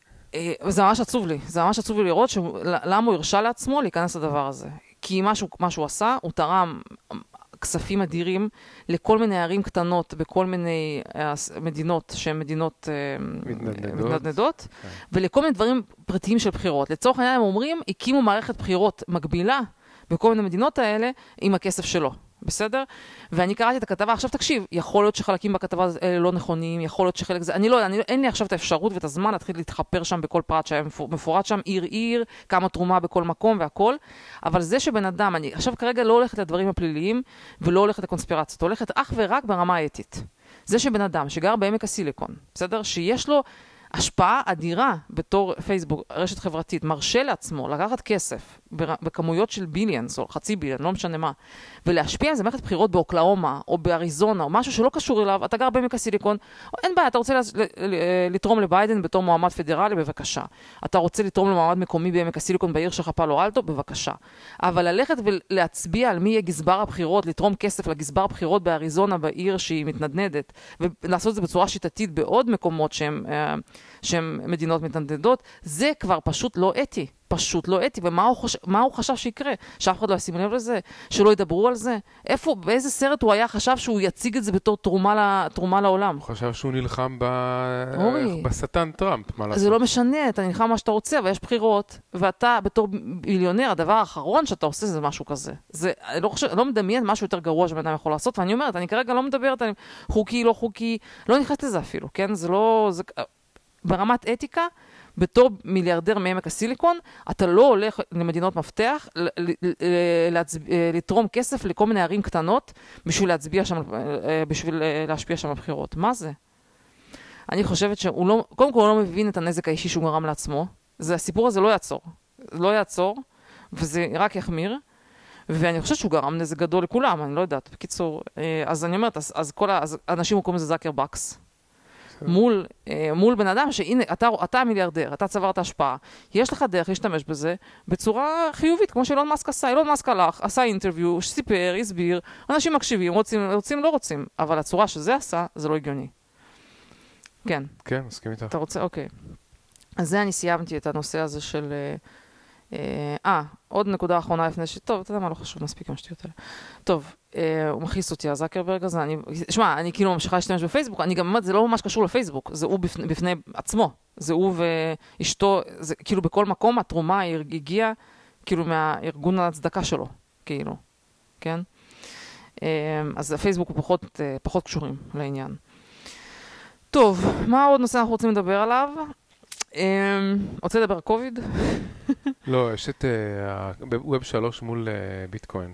זה ממש עצוב לי, זה ממש עצוב לי לראות שהוא- למה הוא הרשה לעצמו להיכנס לדבר הזה. כי מה שהוא, מה שהוא עשה, הוא תרם כספים אדירים לכל מיני ערים קטנות בכל מיני אה, מדינות שהן מדינות אה,
מתנדנדות.
מתנדנדות
כן.
ולכל מיני דברים פרטיים של בחירות. לצורך העניין הם אומרים, הקימו מערכת בחירות מקבילה בכל מיני מדינות האלה עם הכסף שלו. בסדר? ואני קראתי את הכתבה, עכשיו תקשיב, יכול להיות שחלקים בכתבה האלה לא נכונים, יכול להיות שחלק זה, אני לא, אני, אין לי עכשיו את האפשרות ואת הזמן להתחיל להתחפר שם בכל פרט שהיה מפור- מפורט שם, עיר עיר, כמה תרומה בכל מקום והכל, אבל זה שבן אדם, אני עכשיו כרגע לא הולכת לדברים הפליליים ולא הולכת לקונספירציות, הולכת אך ורק ברמה האתית. זה שבן אדם שגר בעמק הסיליקון, בסדר? שיש לו השפעה אדירה בתור פייסבוק, רשת חברתית, מרשה לעצמו לקחת כסף בכמויות של ביליאנס או חצי ביליאן, לא משנה מה, ולהשפיע על זה מערכת בחירות באוקלאומה או באריזונה או משהו שלא קשור אליו, אתה גר בעמק הסיליקון, אין בעיה, אתה רוצה לתרום לביידן בתור מועמד פדרלי, בבקשה. אתה רוצה לתרום למועמד מקומי בעמק הסיליקון בעיר שלך פאלו אלטו, בבקשה. אבל ללכת ולהצביע על מי יהיה גזבר הבחירות, לתרום כסף לגזבר הבחירות באריזונה, בעיר שהיא מתנדנדת, ולעשות את זה בצורה שיטתית בעוד מקומות שהם, שהם מדינות מתנדנדות, זה כבר פשוט לא אתי. פשוט לא אתי, ומה הוא, חוש... מה הוא חשב שיקרה? שאף אחד לא ישים לב לזה? שלא ידברו על זה? איפה, באיזה סרט הוא היה חשב שהוא יציג את זה בתור תרומה, ל... תרומה לעולם?
הוא חשב שהוא נלחם ב...
אורי.
בשטן טראמפ, מה לעשות?
זה לא משנה, אתה נלחם מה שאתה רוצה, אבל יש בחירות, ואתה בתור מיליונר, הדבר האחרון שאתה עושה זה משהו כזה. זה, אני לא, חושב, לא מדמיין משהו יותר גרוע שבן אדם יכול לעשות, ואני אומרת, אני כרגע לא מדברת על חוקי, לא חוקי, לא נכנסת לזה אפילו, כן? זה לא... זה, ברמת אתיקה, בתור מיליארדר מעמק הסיליקון, אתה לא הולך למדינות מפתח אה, לתרום כסף לכל מיני ערים קטנות בשביל להצביע שם, אה, בשביל אה, להשפיע שם בבחירות. מה זה? אני חושבת שהוא לא, קודם כל הוא לא מבין את הנזק האישי שהוא גרם לעצמו. זה, הסיפור הזה לא יעצור. לא יעצור, וזה רק יחמיר. ואני חושבת שהוא גרם נזק גדול לכולם, אני לא יודעת. בקיצור, אז אני אומרת, אז, אז כל ה... אז אנשים קוראים לזה זאקר בקס. מול, אה, מול בן אדם שהנה, אתה, אתה המיליארדר, אתה צברת השפעה, יש לך דרך להשתמש בזה בצורה חיובית, כמו שאילון מאסק עשה. אילון מאסק הלך, עשה אינטרוויו, סיפר, הסביר, אנשים מקשיבים, רוצים, רוצים, לא רוצים, אבל הצורה שזה עשה, זה לא הגיוני. כן,
כן, מסכים איתך.
אתה רוצה? אוקיי. אז זה אני סיימתי את הנושא הזה של... אה, אה, אה, עוד נקודה אחרונה לפני ש... טוב, אתה יודע מה, לא חשוב, מספיק עם השטויות האלה. טוב, אה, הוא מכעיס אותי, הזקרברג הזה, אני... שמע, אני כאילו ממשיכה להשתמש בפייסבוק, אני גם אומרת, זה לא ממש קשור לפייסבוק, זה הוא בפני, בפני עצמו. זה הוא ואשתו, זה כאילו בכל מקום התרומה הגיעה כאילו מהארגון הצדקה שלו, כאילו, כן? אה, אז הפייסבוק הוא פחות, אה, פחות קשורים לעניין. טוב, מה עוד נושא אנחנו רוצים לדבר עליו? אה, רוצה לדבר על קוביד?
לא, יש את אה, ווב 3 מול אה, ביטקוין.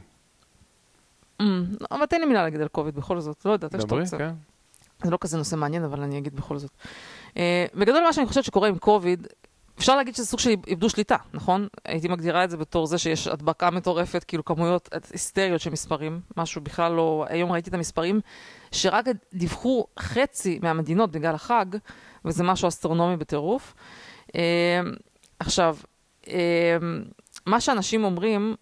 אמ, אבל תן לי מילה להגיד על קוביד בכל זאת, לא יודעת, איך שאתה
דברי,
רוצה.
כן.
זה לא כזה נושא מעניין, אבל אני אגיד בכל זאת. אה, בגדול מה שאני חושבת שקורה עם קוביד, אפשר להגיד שזה סוג של איבדו שליטה, נכון? הייתי מגדירה את זה בתור זה שיש הדבקה מטורפת, כאילו כמויות היסטריות של מספרים, משהו בכלל לא... היום ראיתי את המספרים שרק דיווחו חצי מהמדינות בגלל החג, וזה משהו אסטרונומי בטירוף. אה, עכשיו, אה, מה שאנשים אומרים,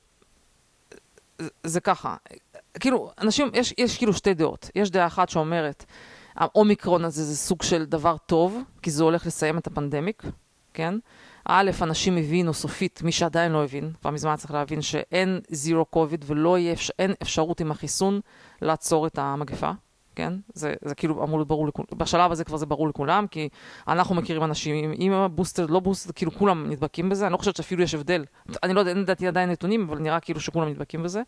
זה ככה, כאילו, אנשים, יש, יש כאילו שתי דעות. יש דעה אחת שאומרת, האומיקרון הזה זה סוג של דבר טוב, כי זה הולך לסיים את הפנדמיק, כן? א', אנשים הבינו סופית, מי שעדיין לא הבין, כבר מזמן צריך להבין שאין זירו קוביד ולא יהיה, אין אפשרות עם החיסון לעצור את המגפה, כן? זה, זה כאילו אמור להיות ברור לכולם, בשלב הזה כבר זה ברור לכולם, כי אנחנו מכירים אנשים עם הבוסטר, לא בוסטר, כאילו כולם נדבקים בזה, אני לא חושבת שאפילו יש הבדל. אני לא יודע, אין לדעתי עדיין נתונים, אבל נראה כאילו שכולם נדבקים בזה.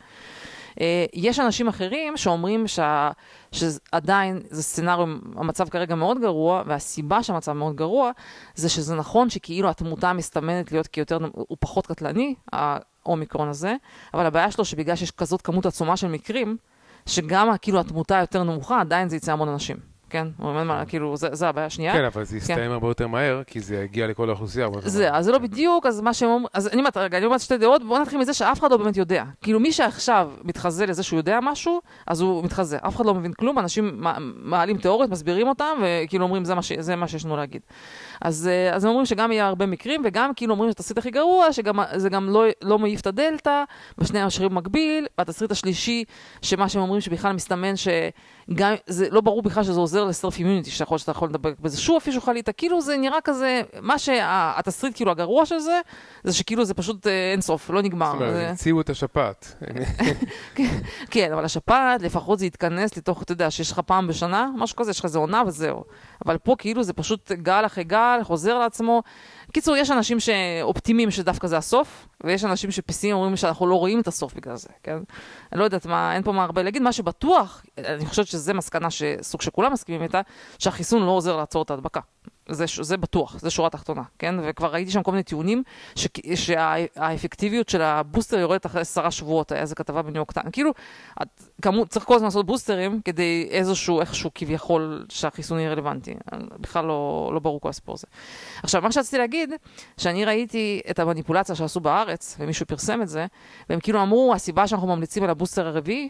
אה, יש אנשים אחרים שאומרים שה, שעדיין זה סצנריו, המצב כרגע מאוד גרוע, והסיבה שהמצב מאוד גרוע, זה שזה נכון שכאילו התמותה מסתמנת להיות כיותר, הוא פחות קטלני, האומיקרון הזה, אבל הבעיה שלו שבגלל שיש כזאת כמות עצומה של מקרים, שגם כאילו התמותה יותר נמוכה, עדיין זה יצא המון אנשים. כן? כאילו, זה, הבעיה השנייה.
כן, אבל זה יסתיים כן. הרבה יותר מהר, כי זה יגיע לכל האוכלוסייה.
זה, אז זה לא בדיוק, אז מה שהם אומרים, אז אני אומרת, רגע, אני אומרת שתי דעות, בואו נתחיל מזה שאף אחד לא באמת יודע. כאילו, מי שעכשיו מתחזה לזה שהוא יודע משהו, אז הוא מתחזה. אף אחד לא מבין כלום, אנשים מעלים תיאוריות, מסבירים אותם, וכאילו אומרים, זה מה שיש לנו להגיד. אז, אה, אז הם אומרים שגם יהיה הרבה מקרים, וגם כאילו אומרים שהתסריט הכי גרוע, שזה גם לא, לא מעיף את הדלתא, בשני המשרים במקביל, והתסריט השלישי, שמה שהם אומרים שבכלל מסתמן שגם, זה לא ברור בכלל שזה עוזר לסרף אימיוניטי, שאתה יכול שאתה יכול לדבר בזה שוב אפילו שאתה חלית, כאילו זה נראה כזה, מה שהתסריט כאילו הגרוע של זה, זה שכאילו זה פשוט אה, אין סוף, לא נגמר. זאת
אומרת, המציאו את השפעת.
כן, כן, אבל השפעת, לפחות זה יתכנס לתוך, אתה יודע, שיש לך פעם בשנה, משהו כזה, יש לך איזה עונה וזהו. אבל פה כאילו זה פשוט גל אחרי גל, חוזר לעצמו. בקיצור, יש אנשים שאופטימיים שדווקא זה הסוף, ויש אנשים שפסימיים אומרים שאנחנו לא רואים את הסוף בגלל זה, כן? אני לא יודעת מה, אין פה מה הרבה להגיד. מה שבטוח, אני חושבת שזו מסקנה שסוג שכולם מסכימים איתה, שהחיסון לא עוזר לעצור את ההדבקה. זה, זה בטוח, זה שורה תחתונה, כן? וכבר ראיתי שם כל מיני טיעונים ש, שהאפקטיביות של הבוסטר יורדת אחרי עשרה שבועות, היה איזה כתבה בניו יורק טיים. כאילו, את, כמו, צריך כל הזמן לעשות בוסטרים כדי איזשהו, איכשהו כביכול שהחיסון יהיה רלוונטי. בכלל לא, לא ברור כל הסיפור הזה. עכשיו, מה שרציתי להגיד, שאני ראיתי את המניפולציה שעשו בארץ, ומישהו פרסם את זה, והם כאילו אמרו, הסיבה שאנחנו ממליצים על הבוסטר הרביעי,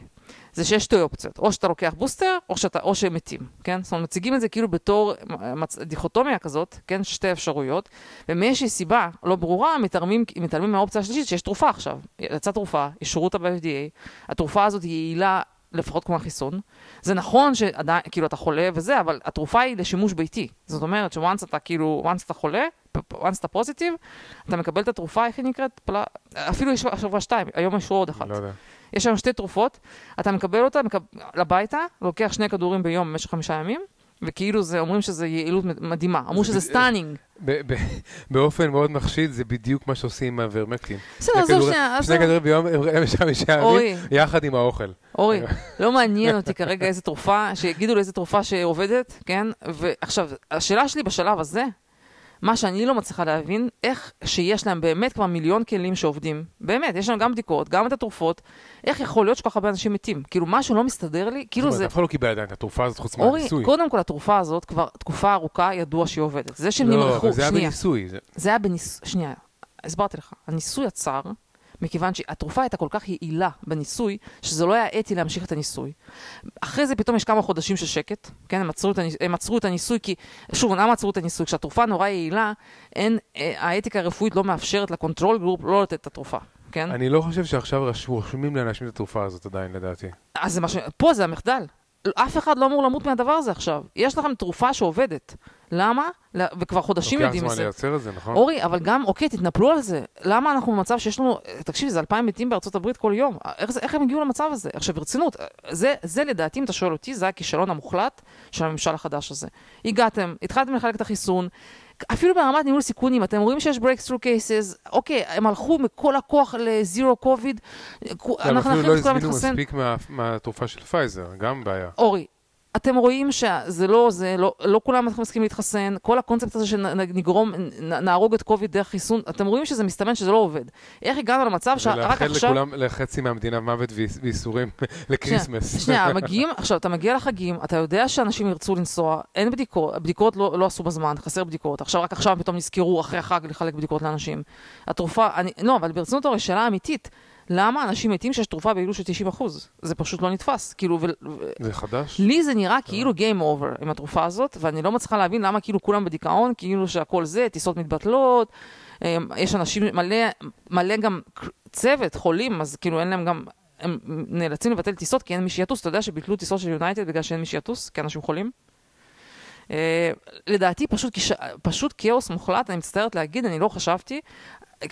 זה שיש שתי אופציות, או שאתה לוקח בוסטר, או, שאתה, או שהם מתים, כן? זאת אומרת, מציגים את זה כאילו בתור מצ... דיכוטומיה כזאת, כן? שתי אפשרויות, ומאיזושהי סיבה לא ברורה, מתעלמים, מתעלמים מהאופציה השלישית שיש תרופה עכשיו. יצאה תרופה, אישרו אותה ב-FDA, התרופה הזאת היא יעילה לפחות כמו החיסון. זה נכון שעדיין, כאילו, אתה חולה וזה, אבל התרופה היא לשימוש ביתי. זאת אומרת שוואנס אתה כאילו, once אתה חולה, once אתה פוזיטיב, אתה מקבל את התרופה, איך היא נקראת? פלה... אפילו יש שבוע שתיים, היום יש עוד אחת.
לא יודע.
יש שם שתי תרופות, אתה מקבל אותה מקב... הביתה, לוקח שני כדורים ביום במשך חמישה ימים, וכאילו זה, אומרים שזה יעילות מדהימה. אמרו שזה stunning.
באופן מאוד מחשיד, זה בדיוק מה שעושים עם האיוורמקטין.
בסדר, עזוב שנייה.
שני כדורים ביום, חמישה ימים, יחד עם האוכל.
אורי, לא מעניין אותי כרגע איזה תרופה, שיגידו לי איזה תרופה שעובדת, כן? ועכשיו, השאלה שלי בשלב הזה, מה שאני לא מצליחה להבין, איך שיש להם באמת כבר מיליון כלים שעובדים, באמת, יש להם גם בדיקות, גם את התרופות, איך יכול להיות שכל כך הרבה אנשים מתים? כאילו, משהו לא מסתדר לי, כאילו זה...
אף אחד לא קיבל עדיין את התרופה הזאת חוץ מהניסוי.
אורי, קודם כל, התרופה הזאת כבר תקופה ארוכה ידוע שהיא עובדת. זה שהם נמרחו, שנייה. לא,
זה היה בניסוי.
זה היה בניסוי, שנייה, הסברתי לך. הניסוי עצר, מכיוון שהתרופה הייתה כל כך יעילה בניסוי, שזה לא היה אתי להמשיך את הניסוי. אחרי זה פתאום יש כמה חודשים של שקט, כן, הם עצרו את, הניס... הם עצרו את הניסוי כי, שוב, למה עצרו את הניסוי? כשהתרופה נורא יעילה, אין, אה, האתיקה הרפואית לא מאפשרת ל control group לא לתת את התרופה. כן?
אני לא חושב שעכשיו רושמים לאנשים את התרופה הזאת עדיין, לדעתי.
אז זה מה ש... פה זה המחדל. אף אחד לא אמור למות מהדבר הזה עכשיו. יש לכם תרופה שעובדת. למה? וכבר חודשים יודעים את
זה. לוקח זמן לייצר את זה, נכון?
אורי, אבל גם, אוקיי, תתנפלו על זה. למה אנחנו במצב שיש לנו, תקשיב, זה אלפיים מתים בארצות הברית כל יום. איך, זה, איך הם הגיעו למצב הזה? עכשיו, ברצינות, זה, זה לדעתי, אם אתה שואל אותי, זה הכישלון המוחלט של הממשל החדש הזה. הגעתם, התחלתם לחלק את החיסון, אפילו ברמת ניהול סיכונים, אתם רואים שיש breakthrough cases, אוקיי, הם הלכו מכל הכוח ל zero COVID,
אנחנו נכניס את כולם להתחסן. אפילו לא הזמינו מספיק מהתרופה של פייזר, גם בעיה.
אורי, אתם רואים שזה לא, זה לא, לא כולם מסכימים להתחסן, כל הקונספט הזה שנגרום, נהרוג את קוביד דרך חיסון, אתם רואים שזה מסתמן שזה לא עובד. איך הגענו למצב שרק עכשיו...
ולאחל לחצי מהמדינה מוות וייסורים לקריסמס.
שנייה, מגיעים, עכשיו אתה מגיע לחגים, אתה יודע שאנשים ירצו לנסוע, אין בדיקות, הבדיקות לא, לא עשו בזמן, חסר בדיקות. עכשיו, רק עכשיו פתאום נזכרו אחרי החג לחלק בדיקות לאנשים. התרופה, אני, לא, אבל ברצינות הרי שאלה אמיתית. למה אנשים מתים שיש תרופה ביעילות של 90 אחוז? זה פשוט לא נתפס. כאילו, ו...
זה חדש?
לי זה נראה כאילו Game Over עם התרופה הזאת, ואני לא מצליחה להבין למה כאילו כולם בדיכאון, כאילו שהכל זה, טיסות מתבטלות, אמ, יש אנשים מלא, מלא גם צוות, חולים, אז כאילו אין להם גם, הם נאלצים לבטל טיסות כי אין מי שיטוס. אתה יודע שביטלו טיסות של יונייטד בגלל שאין מי שיטוס, כי אנשים חולים? Uh, לדעתי פשוט, פשוט כאוס מוחלט, אני מצטערת להגיד, אני לא חשבתי,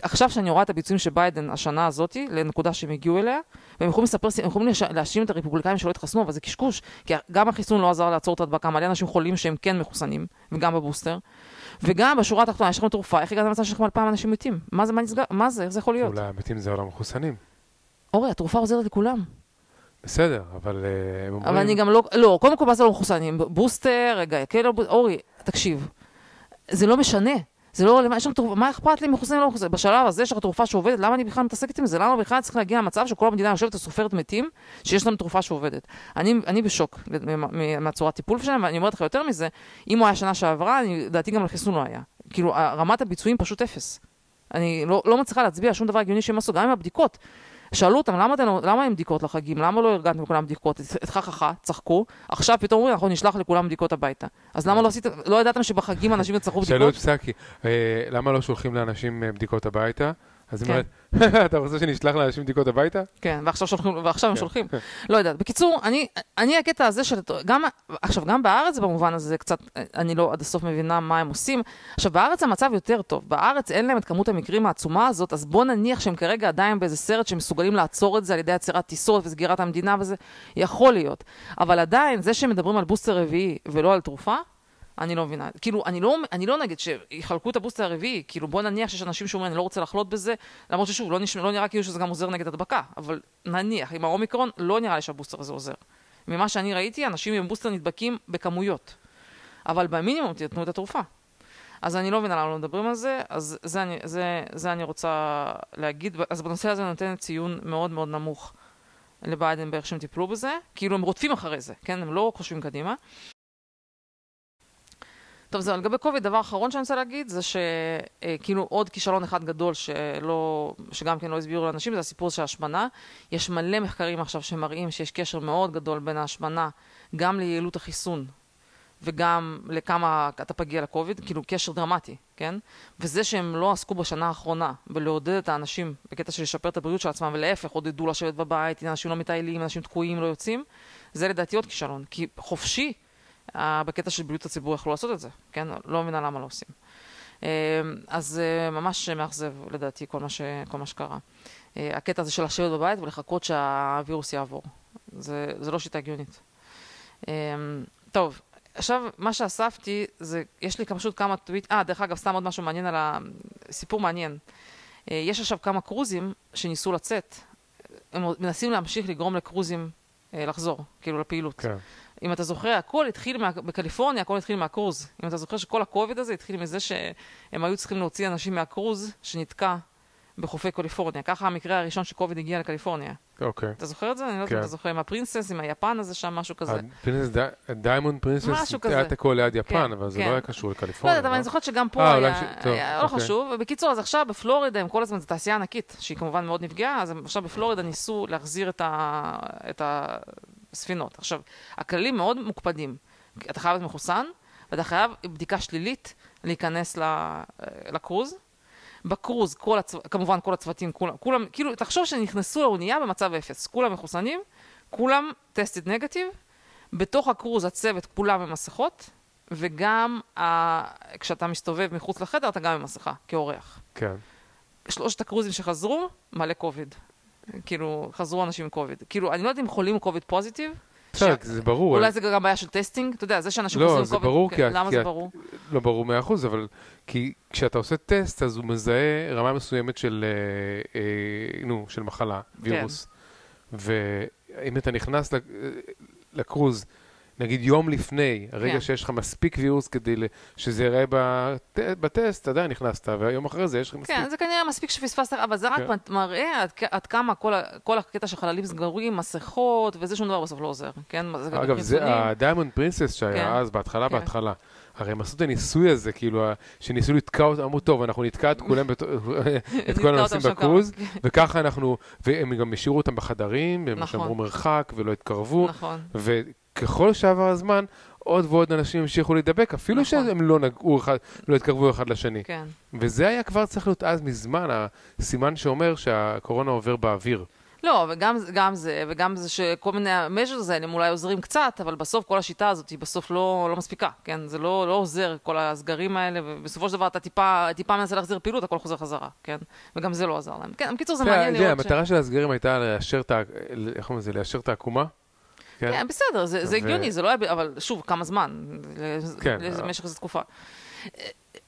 עכשיו שאני רואה את הביצועים של ביידן השנה הזאת, לנקודה שהם הגיעו אליה, והם יכולים לספר, הם יכולים להאשים את הרפובליקאים שלא התחסנו, אבל זה קשקוש, כי גם החיסון לא עזר לעצור את ההדבקה, מלא אנשים חולים שהם כן מחוסנים, וגם בבוסטר, וגם בשורה התחתונה יש לכם תרופה, איך הגעת למצב שיש לכם אלפיים אנשים מתים? מה זה, מה נסגר, מה זה, איך זה יכול להיות?
אולי המתים זה עולם מחוסנים.
אורי, התרופה עוזרת לכולם.
בסדר, אבל uh, הם אומרים...
אבל אני גם לא, לא, קודם כל מה זה לא מחוסנים? בוסטר, רגע, כאילו, אורי, תקשיב, זה לא משנה. זה לא, יש שם תרופה, מה אכפת לי מחוסן או לא מחוסן? בשלב הזה יש לך תרופה שעובדת, למה אני בכלל מתעסקת עם זה? למה בכלל צריך להגיע למצב שכל המדינה יושבת וסופרת מתים, שיש להם תרופה שעובדת? אני, אני בשוק מהצורת טיפול שלהם, ואני אומרת לך יותר מזה, אם הוא היה שנה שעברה, לדעתי גם לחיסון לא היה. כאילו, רמת הביצועים פשוט אפס. אני לא, לא מצליחה להצביע שום דבר הגיוני שהם עשו, גם עם הבדיקות. שאלו אותם, למה, אתם, למה הם בדיקות לחגים? למה לא ארגנתם לכולם בדיקות? התחככה, צחקו, עכשיו פתאום אומרים, אנחנו נשלח לכולם בדיקות הביתה. אז למה לא עשיתם, לא ידעתם שבחגים אנשים יצטרכו בדיקות?
שאלו את פסקי, אה, למה לא שולחים לאנשים אה, בדיקות הביתה? אז היא אומרת, כן. אתה רוצה שנשלח לאנשים בדיקות הביתה?
כן, ועכשיו, שולחים, ועכשיו הם כן. שולחים. לא יודעת. בקיצור, אני, אני הקטע הזה של... גם, עכשיו, גם בארץ במובן הזה קצת, אני לא עד הסוף מבינה מה הם עושים. עכשיו, בארץ המצב יותר טוב. בארץ אין להם את כמות המקרים העצומה הזאת, אז בוא נניח שהם כרגע עדיין באיזה סרט שמסוגלים לעצור את זה על ידי עצירת טיסות וסגירת המדינה וזה, יכול להיות. אבל עדיין, זה שהם מדברים על בוסטר רביעי ולא על תרופה, אני לא מבינה. כאילו, אני לא, אני לא נגד שיחלקו את הבוסטר הרביעי, כאילו בוא נניח שיש אנשים שאומרים אני לא רוצה לחלות בזה, למרות ששוב, לא, נש... לא נראה כאילו שזה גם עוזר נגד הדבקה, אבל נניח, עם האומיקרון לא נראה לי שהבוסטר הזה עוזר. ממה שאני ראיתי, אנשים עם בוסטר נדבקים בכמויות. אבל במינימום תתנו את התרופה. אז אני לא מבינה למה לא מדברים על זה, אז זה אני, זה, זה אני רוצה להגיד. אז בנושא הזה נותנת ציון מאוד מאוד נמוך לביידן באיך שהם טיפלו בזה, כאילו הם רודפים אחרי זה, כן? הם לא חושבים קדימה. טוב, זהו, לגבי קוביד, דבר אחרון שאני רוצה להגיד, זה שכאילו עוד כישלון אחד גדול שלא, שגם כן לא הסבירו לאנשים, זה הסיפור של ההשמנה. יש מלא מחקרים עכשיו שמראים שיש קשר מאוד גדול בין ההשמנה, גם ליעילות החיסון וגם לכמה אתה פגיע לקוביד, כאילו קשר דרמטי, כן? וזה שהם לא עסקו בשנה האחרונה בלעודד את האנשים בקטע של לשפר את הבריאות של עצמם, ולהפך, עודדו לשבת בבית, אנשים לא מטיילים, אנשים תקועים, לא יוצאים, זה לדעתי עוד כישלון. כי חופשי בקטע של בריאות הציבור יכלו לעשות את זה, כן? לא מבינה למה לא עושים. אה, אז אה, ממש מאכזב לדעתי כל מה, ש, כל מה שקרה. אה, הקטע הזה של לשבת בבית ולחכות שהווירוס יעבור. זה, זה לא שיטה הגיונית. טוב, עכשיו מה שאספתי זה, יש לי פשוט כמה טוויט, אה, דרך אגב, סתם עוד משהו מעניין על הסיפור מעניין. יש עכשיו כמה קרוזים שניסו לצאת, הם מנסים להמשיך לגרום לקרוזים לחזור, כאילו לפעילות. כן. אם אתה זוכר, הכל התחיל מה... בקליפורניה, הכל התחיל מהקרוז. אם אתה זוכר שכל הקוביד הזה התחיל מזה שהם היו צריכים להוציא אנשים מהקרוז שנתקע בחופי קליפורניה. ככה המקרה הראשון שקוביד הגיע לקליפורניה.
אוקיי.
אתה זוכר את זה? אני לא יודעת אם כן. אתה זוכר, עם הפרינסס, עם היפן הזה שם, משהו כזה.
הפרינסס, דיימונד פרינסס, היה תקוע ליד יפן, כן, אבל זה לא כן. היה קשור לקליפורניה.
לא יודעת, אבל אני זוכרת שגם פה אה, היה, לא אוקיי. חשוב. ובקיצור, אז עכשיו בפלורידה, הם כל הזמן, זו תעשייה ענקית, שהיא כמובן מאוד נפגעה, אז עכשיו בפלורידה ניסו להחזיר את הספינות. עכשיו, הכללים מאוד מוקפדים. אתה חייב להיות מחוסן, ואתה חייב בדיקה שלילית להיכנס לקרוז. בקרוז, כל הצו... כמובן כל הצוותים, כולם, כולם, כאילו, תחשוב שנכנסו לאונייה במצב אפס, כולם מחוסנים, כולם טסטד נגטיב, בתוך הקרוז הצוות כולם עם מסכות, וגם ה... כשאתה מסתובב מחוץ לחדר אתה גם עם מסכה, כאורח.
כן.
שלושת הקרוזים שחזרו, מלא קוביד. כאילו, חזרו אנשים עם קוביד. כאילו, אני לא יודעת אם חולים קוביד פוזיטיב.
בסדר, זה ברור.
אולי זה גם בעיה של testing, אתה יודע, זה שאנשים חוזרים
עם קוביד. לא, זה ברור, כי...
למה זה ברור?
לא ברור מאה אחוז, אבל כי כשאתה עושה טסט, אז הוא מזהה רמה מסוימת של, אה, אה, נו, של מחלה, וירוס. ואם אתה נכנס לקרוז נגיד יום לפני, הרגע
כן.
שיש לך מספיק וירוס כדי שזה ייראה בת- בטסט, עדיין נכנסת, והיום אחרי זה יש לך מספיק.
כן, זה כנראה מספיק שפספסת, אבל זה רק
כן.
מראה עד, כמה כל, כל הקטע של חללים סגורים, מסכות, וזה שום דבר בסוף לא עוזר, כן? זה
אגב, זה. הדיימונד פרינסס שהיה
כן.
אז, בהתחלה,
כן.
בהתחלה. הרי הם עשו את הניסוי הזה, כאילו, שניסו לתקע אותם, אמרו, טוב, אנחנו נתקע את כולם, את כל הנוסעים
כמה-
בקרוז, וככה אנחנו, והם גם השאירו אותם בחדרים, הם
נכון.
שמרו מרחק ולא התקרבו, וככל שעבר הזמן, עוד ועוד אנשים המשיכו להידבק, אפילו
נכון.
שהם לא נגעו אחד, לא התקרבו אחד לשני.
כן.
וזה היה כבר צריך להיות אז מזמן, הסימן שאומר שהקורונה עובר באוויר.
לא, וגם גם זה, וגם זה שכל מיני המז'רס האלה הם אולי עוזרים קצת, אבל בסוף כל השיטה הזאת היא בסוף לא, לא מספיקה, כן? זה לא, לא עוזר, כל הסגרים האלה, ובסופו של דבר אתה טיפה, טיפה מנסה להחזיר פעילות, הכל חוזר חזרה, כן? וגם זה לא עזר להם. כן, בקיצור זה מעניין לראות ש...
המטרה של הסגרים הייתה ליישר את. איך קוראים לזה? ליישר את העקומה?
כן, בסדר, זה, זה
ו-
הגיוני, זה לא היה, אבל שוב, כמה זמן?
כן.
למשך איזו תקופה.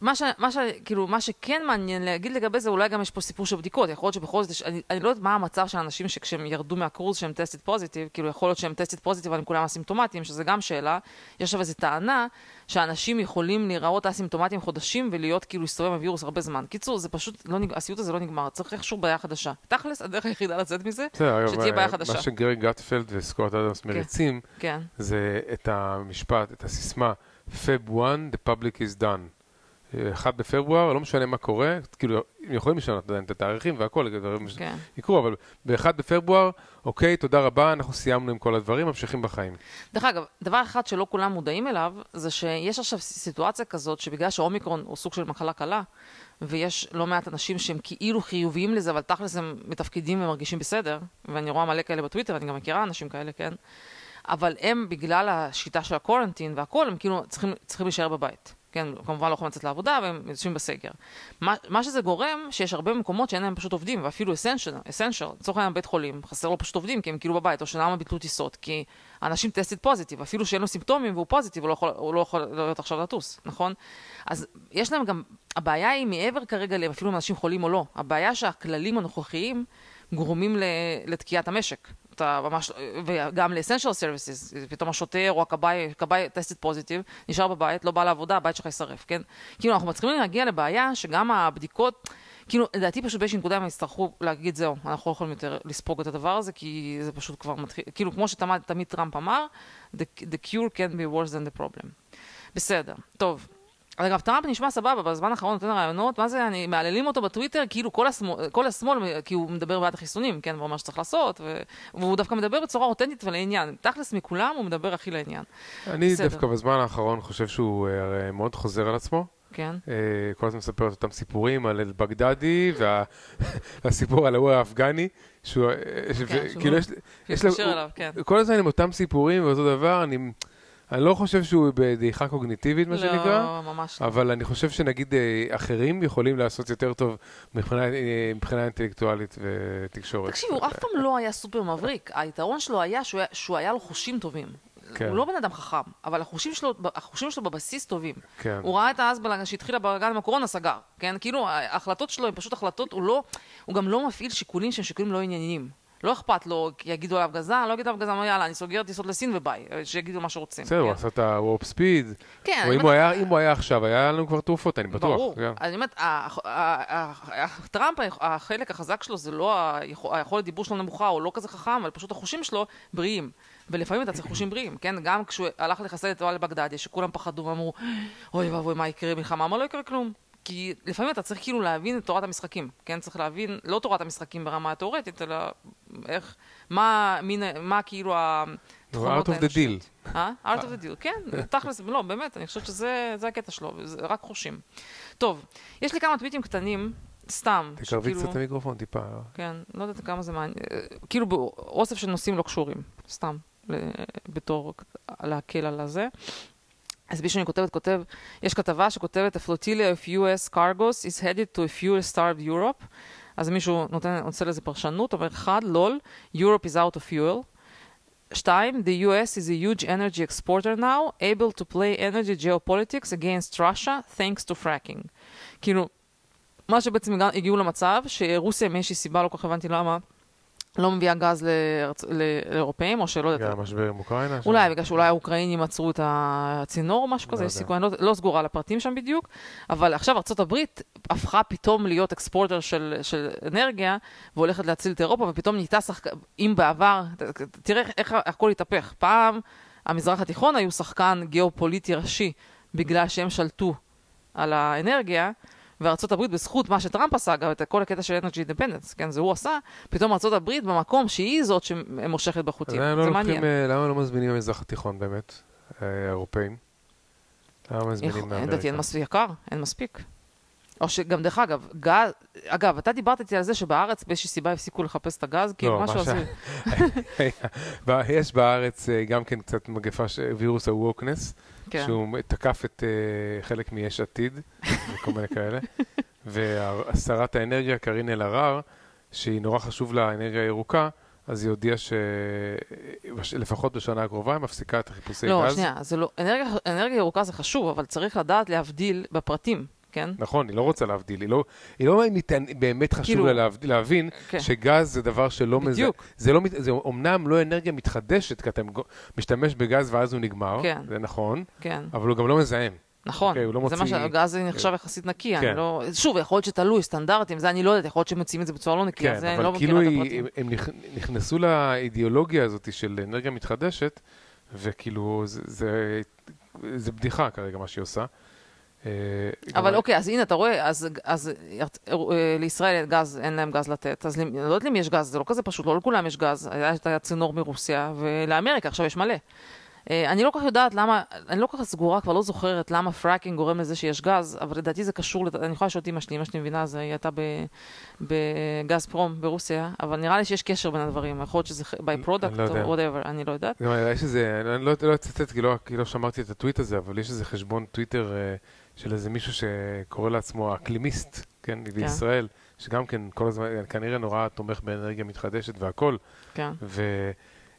מה, ש, מה, ש, כאילו, מה שכן מעניין להגיד לגבי זה, אולי גם יש פה סיפור של בדיקות. יכול להיות שבכל זאת, אני, אני לא יודעת מה המצב של האנשים שכשהם ירדו מהקורס שהם tested positive, כאילו יכול להיות שהם tested positive אבל הם כולם אסימפטומטיים, שזה גם שאלה. יש עכשיו איזו טענה שאנשים יכולים להיראות אסימפטומטיים חודשים ולהיות כאילו להסתובב עם הווירוס הרבה זמן. קיצור, זה פשוט, לא, נג- הסיוט הזה לא נגמר, צריך איכשהו בעיה חדשה. תכלס, הדרך היחידה לצאת מזה, שתהיה בעיה
אה,
חדשה.
מה שגרג גטפלד וסקוט אדמס מריצים,
כן,
זה את המשפט, את הסיסמה, Feb 1, the public is done. אה, 1 בפברואר, לא משנה מה קורה, כאילו, הם יכולים לשנות עדיין את התאריכים והכל,
כן.
יקרו, אבל ב-1 בפברואר, אוקיי, תודה רבה, אנחנו סיימנו עם כל הדברים, ממשיכים בחיים.
דרך אגב, דבר אחד שלא כולם מודעים אליו, זה שיש עכשיו סיטואציה כזאת, שבגלל שהאומיקרון הוא סוג של מחלה קלה, ויש לא מעט אנשים שהם כאילו חיוביים לזה, אבל תכלס הם מתפקדים ומרגישים בסדר, ואני רואה מלא כאלה בטוויטר, אני גם מכירה אנשים כאלה, כן? אבל הם, בגלל השיטה של הקורנטין והכול, הם כאילו צריכים, צריכים להישאר בבית. כן, כמובן לא יכולים לצאת לעבודה והם יושבים בסגר. מה, מה שזה גורם, שיש הרבה מקומות שאין להם פשוט עובדים, ואפילו אסנשל, לצורך העניין בית חולים, חסר לו פשוט עובדים, כי הם כאילו בבית, או שלמה ביטלו טיסות, כי אנשים טסטית פוזיטיב, אפילו שאין לו סימפטומים והוא פוזיטיב, הוא לא יכול, הוא לא יכול להיות עכשיו לטוס, נכון? אז יש להם גם, הבעיה היא מעבר כרגע לאפילו אם אנשים חולים או לא, הבעיה שהכללים הנוכחיים גורמים לתקיעת המשק. אתה ממש, וגם ל-essential services, פתאום השוטר או הכבאי, כבאי טסטית פוזיטיב, נשאר בבית, לא בא לעבודה, הבית שלך יישרף, כן? כאילו, אנחנו מתחילים להגיע לבעיה שגם הבדיקות, כאילו, לדעתי פשוט באיזושהי נקודה הם יצטרכו להגיד, זהו, אנחנו לא יכולים יותר לספוג את הדבר הזה, כי זה פשוט כבר מתחיל, כאילו, כמו שתמיד טראמפ אמר, the, the cure can be worse than the problem. בסדר, טוב. אז אגב, טראמפ נשמע סבבה, בזמן האחרון נותן רעיונות, מה זה, אני, מהללים אותו בטוויטר, כאילו כל השמאל, כל השמאל, כי הוא מדבר בעד החיסונים, כן, והוא אומר שצריך לעשות, ו... והוא דווקא מדבר בצורה אותנטית ולעניין. תכלס מכולם הוא מדבר הכי לעניין.
אני
בסדר.
דווקא בזמן האחרון חושב שהוא אה, הרי מאוד חוזר על עצמו.
כן?
אה, כל הזמן מספר את אותם סיפורים על אל-בגדדי וה- והסיפור על ההוא האפגני, שהוא, אה,
כן,
ו-
שהוא-
כאילו יש, יש לו,
מתקשר אליו, כן.
כל הזמן עם אותם סיפורים ואותו דבר, אני, אני לא חושב שהוא בדעיכה קוגניטיבית, מה שנקרא,
לא, ממש לא.
אבל אני חושב שנגיד אה, אחרים יכולים לעשות יותר טוב מבחינה, אה, מבחינה אינטלקטואלית ותקשורת.
תקשיב, הוא אף פעם לא היה סופר מבריק. היתרון שלו היה שהוא היה, שהוא היה לו חושים טובים.
כן.
הוא לא בן אדם חכם, אבל החושים שלו, החושים שלו בבסיס טובים.
כן.
הוא ראה את אז בלגן שהתחיל הבלגן עם הקורונה, סגר. כן? כאילו, ההחלטות שלו הן פשוט החלטות, הוא לא, הוא גם לא מפעיל שיקולים שהם שיקולים לא ענייניים. לא אכפת לו, יגידו עליו גזען, לא יגידו עליו גזען, יאללה, אני סוגר טיסות לסין וביי, שיגידו מה שרוצים.
בסדר, הוא
כן?
עשה את הוורפ ספיד,
כן,
אם הוא היה- עכשיו, היה לנו כבר תרופות, אני בטוח.
ברור.
כן.
אני אומרת, טראמפ, החלק החזק שלו זה לא היכול- היכולת דיבור שלו נמוכה, הוא לא כזה חכם, אבל פשוט החושים שלו בריאים. ולפעמים אתה צריך חושים בריאים, כן? גם כשהוא הלך לחסל את אוהל בגדדיה, שכולם פחדו ואמרו, אוי ואבוי, מה יקרה מלחמה? מה לא יקרה כלום? כי לפעמים אתה צריך כאילו להבין את תורת המשחקים, כן? צריך להבין, לא תורת המשחקים ברמה התיאורטית, אלא איך, מה, מין, מה כאילו התכונות
out of the
האנושיות.
deal.
אה? out of the deal, כן, תכלס, לא, באמת, אני חושבת שזה זה הקטע שלו, זה רק חושים. טוב, יש לי כמה טוויטים קטנים, סתם.
תקרבי
שכאילו-
קצת את המיקרופון טיפה.
כן, לא יודעת כמה זה מעניין, אה, כאילו באוסף של נושאים לא קשורים, סתם, בתור להקל על הזה. אז מישהו אני כותבת, כותב, יש כתבה שכותבת, A flotilla of US cargos is headed to a fuel-starved Europe. אז מישהו נותן, עושה לזה פרשנות, אומר, אחד, לול, Europe is out of fuel. שתיים, the US is a huge energy exporter now, able to play energy geopolitics against Russia thanks to fracking. כאילו, מה שבעצם הגיעו למצב, שרוסיה מאיזושהי סיבה, לא כל כך הבנתי למה, לא מביאה גז לארצ... לאירופאים, או שלא יודעת.
בגלל המשבר עם אוקראינה? שם?
אולי, בגלל שאולי האוקראינים עצרו את הצינור או משהו
לא
כזה, יש
יודע.
סיכוי, אני לא, לא סגורה על הפרטים שם בדיוק, אבל עכשיו ארה"ב הפכה פתאום להיות אקספורטר של, של אנרגיה, והולכת להציל את אירופה, ופתאום נהייתה שחקן, אם בעבר, תראה איך הכל התהפך. פעם המזרח התיכון היו שחקן גיאופוליטי ראשי, בגלל שהם שלטו על האנרגיה, וארצות הברית, בזכות מה שטראמפ עשה, גם את כל הקטע של אנרגי אינדפנדנס, כן, זה הוא עשה, פתאום ארצות הברית במקום שהיא זאת שמושכת בחוטים.
למה לא
זה
לוקחים,
מעניין.
אה, למה לא מזמינים במזרח התיכון באמת, אה, האירופאים? למה מזמינים מאמריקה?
לדעתי אין מספיק יקר, אין מספיק. או שגם, דרך אגב, גז, אגב, אתה דיברת איתי על זה שבארץ באיזושהי סיבה הפסיקו לחפש את הגז, כאילו
לא,
משהו.
ב- יש בארץ אה, גם כן קצת מגפה, ש- וירוס הווקנס,
כן.
שהוא תקף את אה, חלק מיש עתיד, וכל מיני כאלה. ושרת האנרגיה, קארין אלהרר, שהיא נורא חשוב לה האנרגיה הירוקה, אז היא הודיעה שלפחות בשנה הקרובה היא מפסיקה את החיפושי
לא,
גז.
שנייה, זה לא, אנרגיה, אנרגיה ירוקה זה חשוב, אבל צריך לדעת להבדיל בפרטים, כן?
נכון, היא לא רוצה להבדיל, היא לא, היא לא ניתן, באמת חשוב
כאילו-
לה להבדיל, להבין
כן.
שגז זה דבר שלא מזהם.
בדיוק.
זה, לא, זה אומנם לא אנרגיה מתחדשת, כי אתה משתמש בגז ואז הוא נגמר,
כן.
זה נכון,
כן,
אבל הוא גם לא מזהם.
נכון.
אוקיי, הוא לא
זה מה
מוציא-
שהגז נחשב יחסית נקי, אני
כן.
לא... שוב, יכול להיות שתלוי, סטנדרטים, זה אני לא יודעת, יכול להיות שמציעים את זה בצורה לא נקייה,
כן,
זה אני
אבל
לא
כאילו
מכירה את הפרטים.
הם, הם נכ- נכנסו לאידיאולוגיה הזאת של אנרגיה מתחדשת, וכאילו זה, זה, זה בדיחה כרגע מה שהיא עושה. אה,
אבל אוקיי, אז הנה, אתה רואה, אז, אז אה, לישראל גז, אין להם גז לתת, אז אני לא יודעת למי יש גז, זה לא כזה פשוט, לא לכולם יש גז, היה את הצינור מרוסיה, ולאמריקה עכשיו יש מלא. אה, אני לא כל כך יודעת למה, אני לא כל כך סגורה, כבר לא זוכרת למה fracking גורם לזה שיש גז, אבל לדעתי זה קשור, אני יכולה לשאול את אמא שלי, אמא שלי מבינה, זה, היא הייתה בגזפרום ברוסיה, אבל נראה לי שיש קשר בין הדברים, יכול להיות שזה by product
לא.
או whatever, אני לא יודעת.
גם יש איזה, אני לא, לא אצטט כי לא, כי לא שמרתי את הטוויט הזה, אבל יש איזה חשבון טוויטר אה, של איזה מישהו שקורא לעצמו אקלימיסט, כן, בישראל, שגם כן כל הזמן, כנראה נורא תומך באנרגיה מתחדשת והכל,
כן.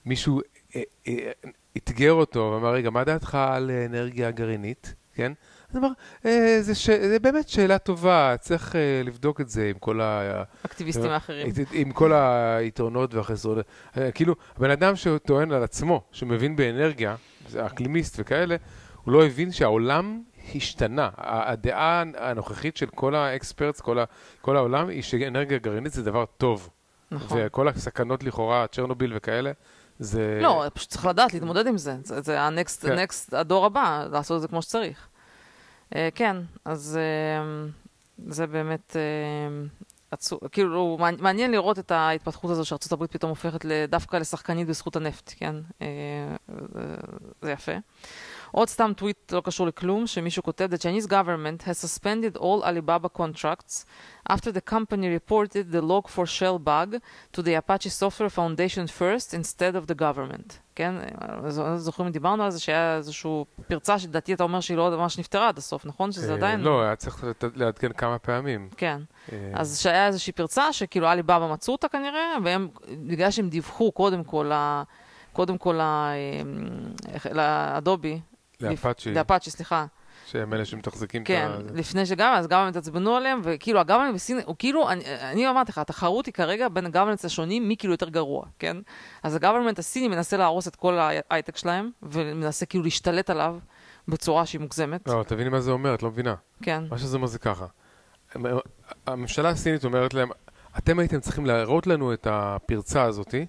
ומישהו אה, אה, אתגר אותו ואמר, רגע, מה דעתך על אנרגיה גרעינית, כן? אז אמר, אה, זה, ש... זה באמת שאלה טובה, צריך אה, לבדוק את זה עם כל ה...
אקטיביסטים האחרים.
עם כל היתרונות והחסרונות. אה, כאילו, הבן אדם שטוען על עצמו, שמבין באנרגיה, אקלימיסט וכאלה, הוא לא הבין שהעולם השתנה. הדעה הנוכחית של כל ה experts, כל, ה, כל העולם, היא שאנרגיה גרעינית זה דבר טוב.
נכון.
וכל הסכנות לכאורה, צ'רנוביל וכאלה, זה...
לא, פשוט צריך לדעת להתמודד עם זה. זה, זה ה next,
כן.
ה next, הדור הבא, לעשות את זה כמו שצריך. Uh, כן, אז uh, זה באמת uh, עצוב, כאילו, מעניין- לראות את ההתפתחות הזו הברית פתאום הופכת דווקא לשחקנית בזכות הנפט, כן? Uh, זה, זה יפה. עוד סתם טוויט לא קשור לכלום, שמישהו כותב, The Chinese government has suspended all Alibaba contracts after the company reported the log for shell bug to the Apache Software Foundation first instead of the government. כן, זוכרים, דיברנו על זה שהיה איזושהי פרצה שלדעתי אתה אומר שהיא לא ממש נפתרה עד הסוף, נכון? שזה
אה,
עדיין...
לא, היה צריך לעדכן כמה פעמים.
כן.
אה,
אז שהיה איזושהי פרצה שכאילו עליבאבא מצאו אותה כנראה, והם, בגלל שהם דיווחו קודם כל, קודם כל לאדובי,
לאפאצ'י,
לאפאצ'י, סליחה,
שהם אלה שמתחזקים
כן,
את ה...
לפני שגם, אז גם הם התעצבנו עליהם, וכאילו הגוורננס בסין, הוא כאילו, אני, אני אמרתי לך, התחרות היא כרגע בין הגוורננס השונים, מי כאילו יותר גרוע, כן? אז הגוורנמנט הסיני מנסה להרוס את כל ההייטק שלהם, ומנסה כאילו להשתלט עליו בצורה שהיא מוגזמת,
לא, תביני מה זה אומר, את לא מבינה.
כן,
מה שזה אומר זה ככה. הממשלה הסינית אומרת להם, אתם הייתם צריכים להראות לנו את הפרצה הזאתי,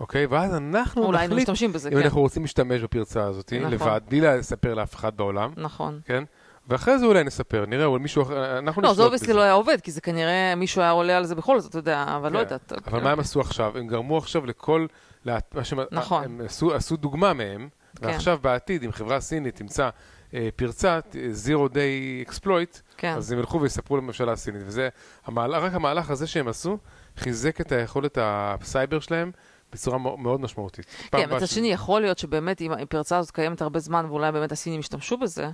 אוקיי? ואז אנחנו
אולי
נחליט
משתמשים בזה,
אם
כן,
אנחנו רוצים להשתמש בפרצה הזאתי,
נכון.
לבד, בלי לספר לאף אחד בעולם,
נכון.
כן? ואחרי זה אולי נספר, נראה, אולי מישהו אחר, אנחנו
לא, זה obviously
בזה.
לא היה עובד, כי זה כנראה מישהו היה עולה על זה בכל זאת, אתה יודע, אבל לא
כן.
יודעת.
אבל מה הם עשו עכשיו? הם גרמו עכשיו לכל... לה- שהם-
נכון.
הם עשו, עשו דוגמה מהם,
כן.
ועכשיו בעתיד, אם חברה סינית תמצא אה, פרצה, zero day exploit,
כן,
אז הם ילכו ויספרו לממשלה הסינית. וזה, המהלך, רק המהלך הזה שהם עשו, חיזק את היכולת הסייבר שלהם בצורה מאו- מאוד משמעותית.
כן, מצד שני, יכול להיות שבאמת אם הפרצה הזאת קיימת הרבה זמן, ואולי באמת הסינים ישתמשו בזה,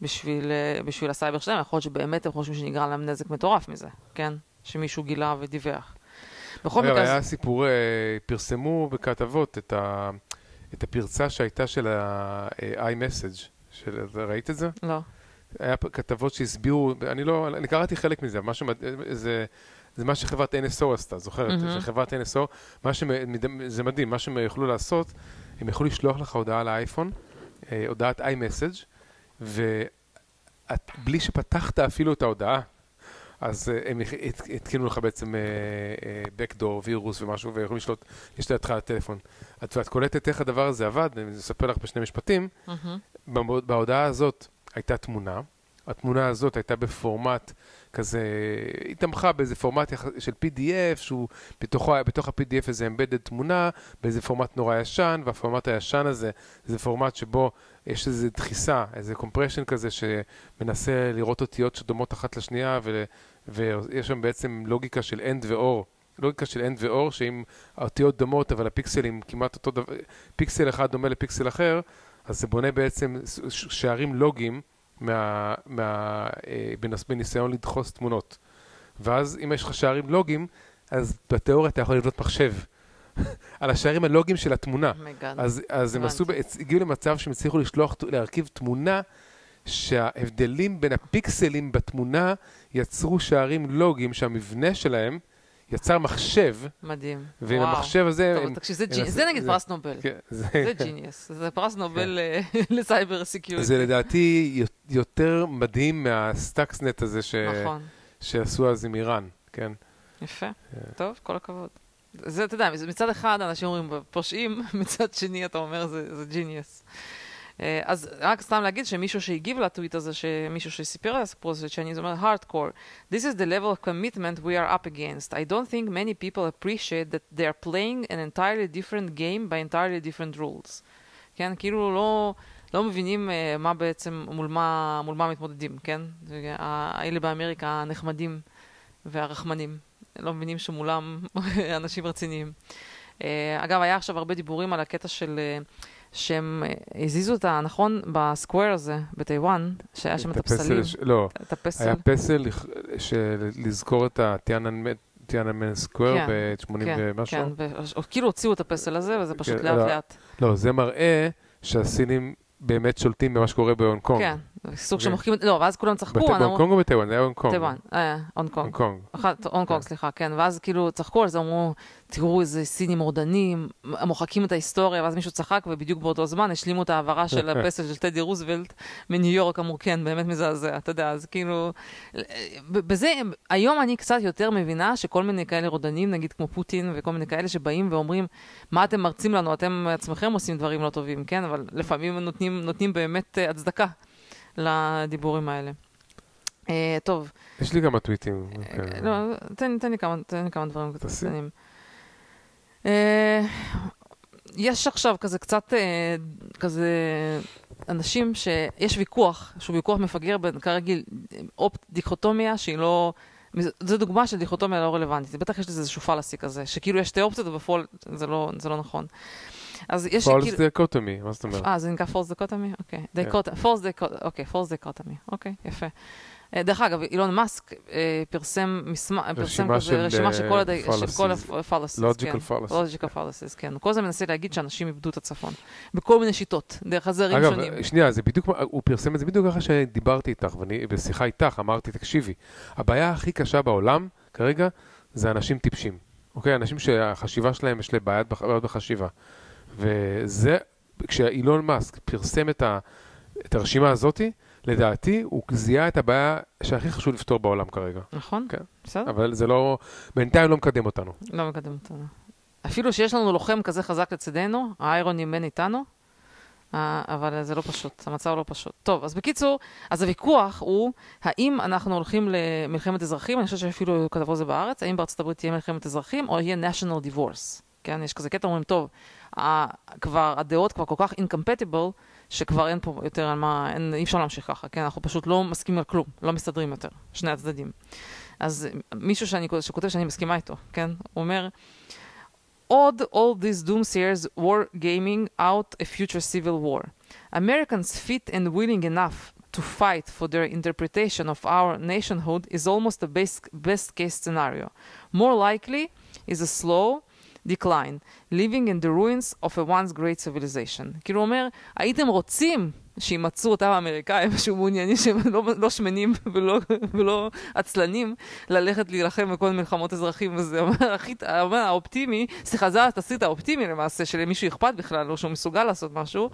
בשביל, אה, בשביל הסייבר שלהם, יכול להיות שבאמת הם חושבים שנגרם להם נזק מטורף מזה, כן? שמישהו גילה ודיווח. בכל מקרה,
היה סיפור, אה, פרסמו בכתבות את, ה, את הפרצה שהייתה של ה-iMessage. של- ראית את זה?
לא.
היה כתבות שהסבירו, אני לא, אני קראתי חלק מזה, משהו, מד- זה, מה שחברת NSO עשתה, זוכרת?
מהמם.
שחברת NSO, מה שהם, זה מדהים, מה שהם יכלו לעשות, הם יכלו לשלוח לך הודעה לאייפון, אה, הודעת iMessage, ובלי שפתחת אפילו את ההודעה, אז אה, הם הת- הת- התקינו לך בעצם אה, אה, backdoor, וירוס ומשהו, ויכולים לשלוט, לשלוט לך על הטלפון. את ואת קולטת איך הדבר הזה עבד, אני אספר לך בשני משפטים. במוד- בהודעה הזאת הייתה תמונה, התמונה הזאת הייתה בפורמט כזה, היא תמכה באיזה פורמט של PDF, שהוא בתוכו, בתוך ה-PDF איזה אמבדד תמונה, באיזה פורמט נורא ישן, והפורמט הישן הזה זה פורמט שבו יש איזו דחיסה, איזה קומפרשן כזה שמנסה לראות אותיות שדומות אחת לשנייה, ו, ויש שם בעצם לוגיקה של and ו-or. לוגיקה של and ו-or, שאם האותיות דומות אבל הפיקסלים כמעט אותו דבר, פיקסל אחד דומה לפיקסל אחר, אז זה בונה בעצם שערים לוגיים מה, מה, אה, בניסיון לדחוס תמונות. ואז אם יש לך שערים לוגיים, אז בתיאוריה אתה יכול לבנות מחשב על השערים הלוגיים של התמונה.
oh my god.
אז, אז הם. עשו, הגיעו למצב שהם הצליחו לשלוח, להרכיב תמונה שההבדלים בין הפיקסלים בתמונה יצרו שערים לוגיים שהמבנה שלהם יצר מחשב,
מדהים.
ועם
וואו.
המחשב הזה...
טוב,
הם-
תקשיב, זה
הם
geni-
עשו-
זה נגיד
זה-
פרס נובל.
כן, זה,
זה genius. זה פרס נובל אה, ל cyber security.
זה לדעתי יו- יותר מדהים מהסטאקסנט הזה ש...
נכון.
שעשו אז עם איראן, כן?
יפה, טוב, כל הכבוד. זה, אתה יודע, מצד אחד אנשים אומרים פושעים, מצד שני אתה אומר זה, זה genius. אה, אז רק סתם להגיד שמישהו שהגיב לטוויט הזה, שמישהו שסיפר על הסיפור הזה צ'ייניז, אומר, hardcore, this is the level of commitment we are up against. I don't think many people appreciate that they are playing an entirely different game by entirely different rules. כן, כאילו לא, לא מבינים uh, מה בעצם, מול מה, מול מה מתמודדים, כן? זה- האלה באמריקה הנחמדים והרחמנים. לא מבינים שמולם אנשים רציניים. Uh, אגב, היה עכשיו הרבה דיבורים על הקטע של... Uh, שהם uh, הזיזו את ה... נכון? ב square הזה, בטיוואן, שהיה שם את הפסלים.
ש- לא,
את הפסל.
היה פסל לכ- של- לזכור את הטיאננמן square
כן,
ב-80
כן,
ומשהו.
כן, ו- או- כאילו הוציאו את הפסל הזה, וזה פשוט
כן,
לאט
לא,
לאט.
לא, זה מראה שהסינים באמת שולטים במה שקורה בהונג קונג.
כן, סוג. שמוחקים... לא, ואז כולם צחקו.
בהונג קונג או בטיוואן? זה היה הונג קונג.
טיוואן, אה, הונג קונג.
הונג קונג.
הונג
כן.
סליחה, כן, ואז כאילו צחקו על זה, אמרו, תראו איזה סינים מורדנים, מוחקים את ההיסטוריה, ואז מישהו צחק, ובדיוק באותו זמן השלימו את ההעברה של הפסל של טדי רוזוולט מניו יורק, אמרו, כן, באמת מזעזע, אתה יודע, אז כאילו, בזה, היום אני קצת יותר מבינה שכל מיני כאלה רודנים, נגיד כמו פוטין, וכל מיני כאלה שבאים ואומרים, מה אתם מרצים לנו, אתם עצמכם עושים דברים לא טובים, כן, אבל לפעמים נותנים, נותנים באמת אה, הצדקה לדיבורים האלה. אה, טוב,
יש לי כמה טוויטים.
אה. לא, תן, תן, לי כמה, תן לי כמה דברים. קטנים. אה, יש עכשיו כזה קצת, כזה, אנשים שיש ויכוח, שהוא ויכוח מפגר בין, כרגיל, אופ, דיכוטומיה שהיא לא... זו דוגמה של דיכוטומיה לא רלוונטית. בטח יש לזה איזשהו פלאסי כזה, שכאילו יש שתי אופציות ובפועל זה לא, זה לא נכון. אז יש false.
dichotomy, מה זאת אומרת?
אה, זה נקרא false dichotomy? אוקיי.
כן.
false dichotomy, אוקיי, false dichotomy. אוקיי, יפה. אה, דרך אגב, אילון מאסק אה, פרסם מסמך, פרסם
רשימה
כזה, רשימה של כל
אה.
ה
fallacies. Logical fallacies.
logical fallacies, כן. הוא כל הזמן מנסה להגיד שאנשים איבדו את הצפון. בכל מיני שיטות, דרך הזרים
אגב,
שונים.
שנייה, זה בדיוק, הוא פרסם את זה בדיוק ככה שדיברתי איתך, ואני בשיחה איתך אמרתי, תקשיבי, הבעיה הכי קשה בעולם כרגע זה אנשים טיפשים, אוקיי? אנשים שהחשיבה שלהם, יש להם בעיות בחשיבה. וזה, כשאילון מאסק פרסם את, ה, את הרשימה הזאתי, לדעתי הוא זיהה את הבעיה שהכי חשוב לפתור בעולם כרגע.
נכון?
כן.
בסדר?
אבל זה לא, בינתיים לא מקדם אותנו.
לא מקדם אותנו. אפילו שיש לנו לוחם כזה חזק לצידנו, האיירוני מן איתנו, אה, אבל זה לא פשוט, המצב לא פשוט. טוב, אז בקיצור, אז הוויכוח הוא, האם אנחנו הולכים למלחמת אזרחים, אני חושבת שאפילו כתבו זה בארץ, האם בארצות הברית תהיה מלחמת אזרחים, או יהיה national divorce. כן, יש כזה קטע, אומרים, טוב, כבר, הדעות כבר כל כך incompatible, שכבר אין פה יותר על מה, אין, אי אפשר להמשיך ככה, כן, אנחנו פשוט לא מסכימים על כלום, לא מסתדרים יותר, שני הצדדים. אז מישהו שאני, שכותב שאני מסכימה איתו, כן, הוא אומר, Odd all these doomsayers were gaming out a future civil war. Americans fit and willing enough to fight for their interpretation of our nationhood is almost the best, best case scenario. More likely is a slow decline, living in the ruins of a once great civilization. כאילו הוא אומר, הייתם רוצים שימצאו אותם האמריקאים שמעוניינים שהם לא, לא שמנים ולא, ולא עצלנים, ללכת להילחם בכל מלחמות אזרחים וזה. אומר, הכי, אומר, האופטימי, סליחה, זה התסריט האופטימי למעשה, שלמישהו אכפת בכלל, או שהוא מסוגל לעשות משהו.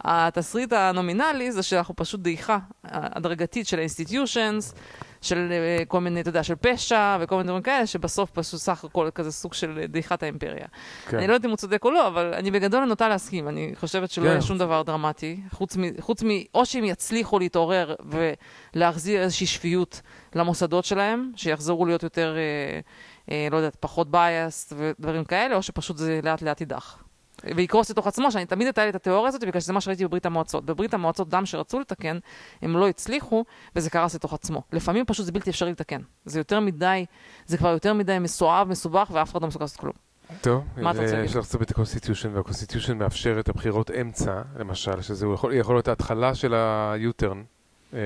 התסריט הנומינלי זה שאנחנו פשוט דעיכה הדרגתית של ה-institutions, של אה, כל מיני, אתה יודע, של פשע וכל מיני דברים כאלה, שבסוף פשוט סך הכל כזה סוג של דעיכת האימפריה. כן. אני לא יודעת אם הוא צודק או לא, אבל אני בגדול נוטה להסכים. אני חושבת שלא כן. יהיה שום דבר דרמטי, חוץ מ... חוץ מ... או שהם יצליחו להתעורר ולהחזיר איזושהי שפיות למוסדות שלהם, שיחזרו להיות יותר, אה, אה, לא יודעת, פחות biased ודברים כאלה, או שפשוט זה לאט לאט יידח. ויקרוס לתוך עצמו, שאני תמיד הייתה לי את התיאוריה הזאת, בגלל שזה מה שראיתי בברית המועצות. בברית המועצות דם שרצו לתקן, הם לא הצליחו, וזה קרס לתוך עצמו. לפעמים פשוט זה בלתי אפשרי לתקן. זה יותר מדי, זה כבר יותר מדי מסואב, מסובך, ואף אחד לא מסוגל לעשות כלום.
טוב, מה אתה רוצה להגיד? יש לך את ה constitution, וה constitution מאפשר את הבחירות אמצע, למשל, שזה יכול, יכול להיות ההתחלה של ה-U-turn,
אה,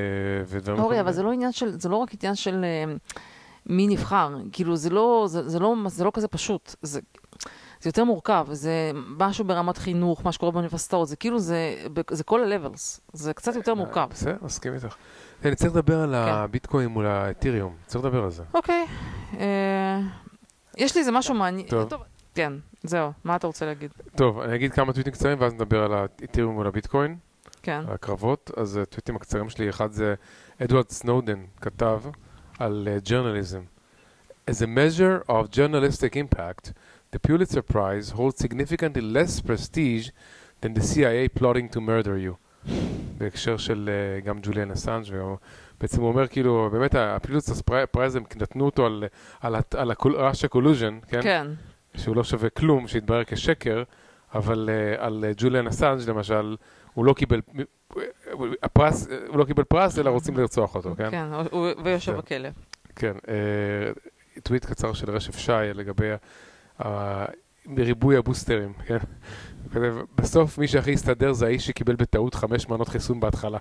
אורי, אבל זה לא עניין של, זה לא רק עניין של אה, מי נבחר, כאילו, זה לא, זה, זה לא, זה לא כזה פשוט. זה, זה יותר מורכב, זה משהו ברמת חינוך, מה שקורה באוניברסיטאות, זה כאילו, זה, זה כל ה-levels, זה קצת יותר מורכב.
בסדר, מסכים איתך. אני צריך לדבר על כן. הביטקוין מול האתיריום, צריך לדבר על זה.
אוקיי. אה, יש לי איזה משהו מעניין. טוב. כן, זהו, מה אתה רוצה להגיד?
טוב, אני אגיד כמה טוויטים קצרים ואז נדבר על האתיריום מול הביטקוין.
כן.
הקרבות. אז הטוויטים הקצרים שלי, אחד זה אדוארד סנודן כתב על ג'ורנליזם. As a measure of journalistic impact, the Pulitzer Prize holds significantly less prestige than the CIA plotting to murder you. בהקשר של uh, גם ג'וליאן אסנג' ובעצם הוא אומר כאילו, באמת הפילוץ הם נתנו אותו על, על, על ה-Russia collusion, כן?
כן.
שהוא לא שווה כלום, שהתברר כשקר, אבל uh, על ג'וליאן אסנג' למשל, הוא לא קיבל, הפרס, הוא לא קיבל פרס, אלא רוצים לרצוח אותו, כן?
כן, הוא, ויושב כן. בכלא.
כן, טוויט קצר של רשף שי לגבי ריבוי הבוסטרים, כן? בסוף מי שהכי הסתדר זה האיש שקיבל בטעות חמש מנות חיסון בהתחלה.